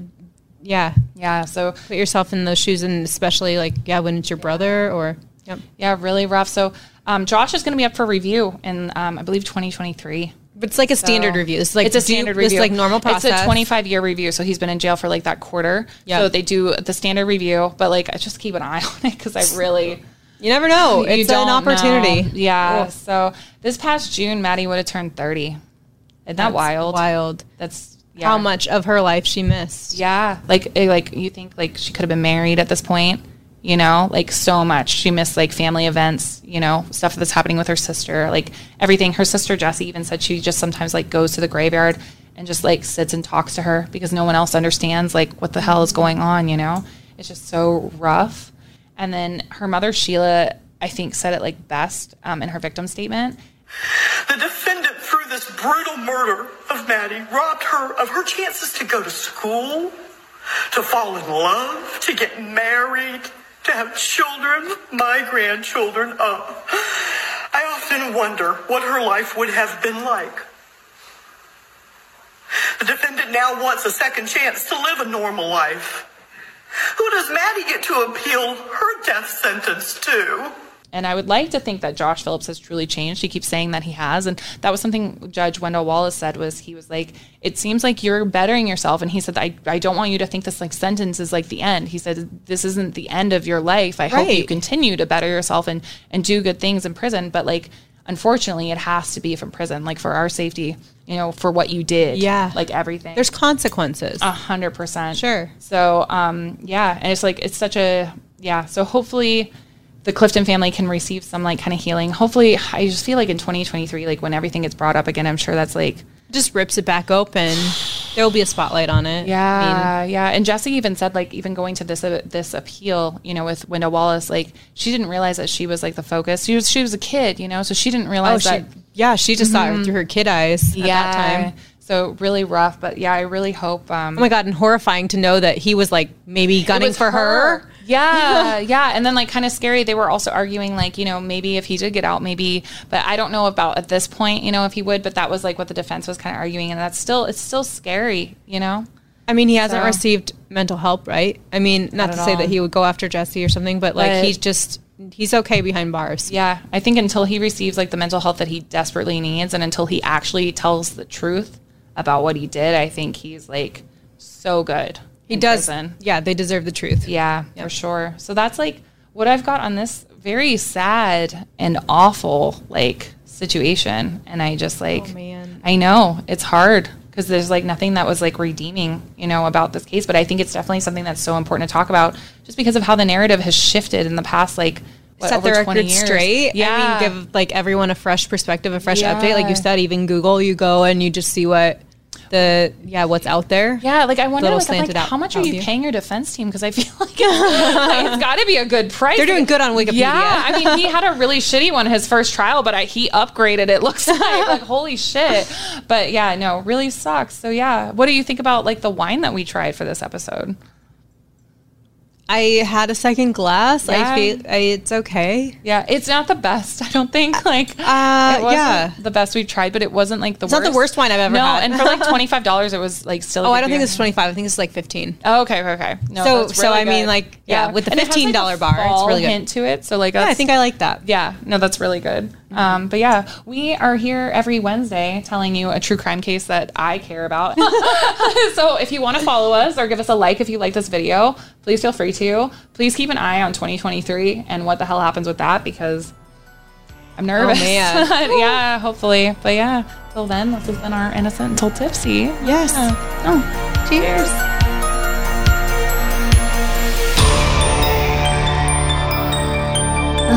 Yeah, Yeah, so put yourself in those shoes, and especially like yeah, when it's your brother or. Yep. yeah, really rough. So um, Josh is going to be up for review in um, I believe 2023. But it's like a standard So- review. It's like it's a do- review. It's like normal process. It's a 25 year review, so he's been in jail for like that quarter. Yeah. So they do the standard review, but like I just keep an eye on it because I really You never know. you It's an opportunity. know. Yeah. Oh. So this past June, Maddie would have turned 30. Isn't that That's wild? Wild. That's yeah. How much of her life she missed. Yeah. Like eh, like you think like she could have been married at this point. You know, like so much. She missed like family events, you know, stuff that's happening with her sister, like everything. Her sister Jessie even said she just sometimes like goes to the graveyard and just like sits and talks to her because no one else understands like what the hell is going on, you know? It's just so rough. And then her mother Sheila, I think, said it like best um, in her victim statement. The defendant, through this brutal murder of Maddie, robbed her of her chances to go to school, to fall in love, to get married, to have children, my grandchildren. Oh, I often wonder what her life would have been like. The defendant now wants a second chance to live a normal life. Who does Maddie get to appeal her death sentence to? And I would like to think that Josh Phillips has truly changed. He keeps saying that he has. And that was something Judge Wendell Wallace said was he was like, it seems like you're bettering yourself. And he said, I, I don't want you to think this like sentence is like the end. He said, this isn't the end of your life. I hope you continue to better yourself and, and do good things in prison. But like, unfortunately, it has to be from prison, like for our safety, you know, for what you did. Yeah. Like everything. There's consequences. A hundred percent. Sure. So, um, yeah, and it's like it's such a yeah. So hopefully, the Clifton family can receive some like kind of healing. Hopefully, I just feel like in 2023, like when everything gets brought up again, I'm sure that's like just rips it back open. There will be a spotlight on it. yeah, yeah. And Jessie even said like even going to this uh, this appeal, you know, with Wendell Wallace, like she didn't realize that she was like the focus. She was she was a kid, you know, so she didn't realize oh, she, that. yeah, she just saw it through her kid eyes at that time. So really rough, but yeah, I really hope. Um, Oh my god, and horrifying to know that he was like maybe gunning was for her. Yeah, yeah. And then like kind of scary. They were also arguing like, you know, maybe if he did get out, maybe but I don't know about at this point, you know, if he would, but that was like what the defense was kind of arguing and that's still it's still scary, you know? I mean, he hasn't So- received mental help, right? I mean, not, at to say all. that he would go after Jessie or something, but like But- he's just he's okay behind bars. Yeah. I think until he receives like the mental health that he desperately needs and until he actually tells the truth about what he did, I think he's like so good. He does. prison. Yeah, they deserve the truth. Yeah, for sure. So that's like what I've got on this very sad and awful like situation. And I just oh, like, Oh, man. I know it's hard because there's like nothing that was like redeeming, you know, about this case. But I think it's definitely something that's so important to talk about just because of how the narrative has shifted in the past, like, what, Set the over 20 record years. straight. Yeah. I mean, give like everyone a fresh perspective, a fresh update. Like you said, even Google, you go and you just see what the yeah what's out there. Yeah, like I wonder, like, like how much are you view. paying your defense team? Because I feel like it's got to be a good price. They're doing good on Wikipedia. Yeah, I mean, he had a really shitty one his first trial, but I, he upgraded. It looks like like holy shit. But yeah, no, really sucks. So yeah, what do you think about like the wine that we tried for this episode? I had a second glass. Yeah. I feel I, it's okay. Yeah, it's not the best. I don't think like Uh, it wasn't yeah. the best we've tried, but it wasn't like the It's not worst. the worst wine I've ever no, had. and for like twenty five dollars, it was like still. Oh, I don't think it's twenty five. I think it's like fifteen. Oh, okay, okay. No, So- that's so really I mean, like, yeah, with the it has, like, a $15 bar, it's really good. hint to it. So like, Yeah, I think I like that. yeah, no, that's really good. Um, but yeah, we are here every Wednesday telling you a true crime case that I care about. so if you want to follow us or give us a like if you like this video, please feel free to. Please keep an eye on 2023 and what the hell happens with that because I'm nervous. man. yeah, hopefully. But yeah, till then, this has been our innocent until tipsy. Yes. Yeah. Oh, cheers. a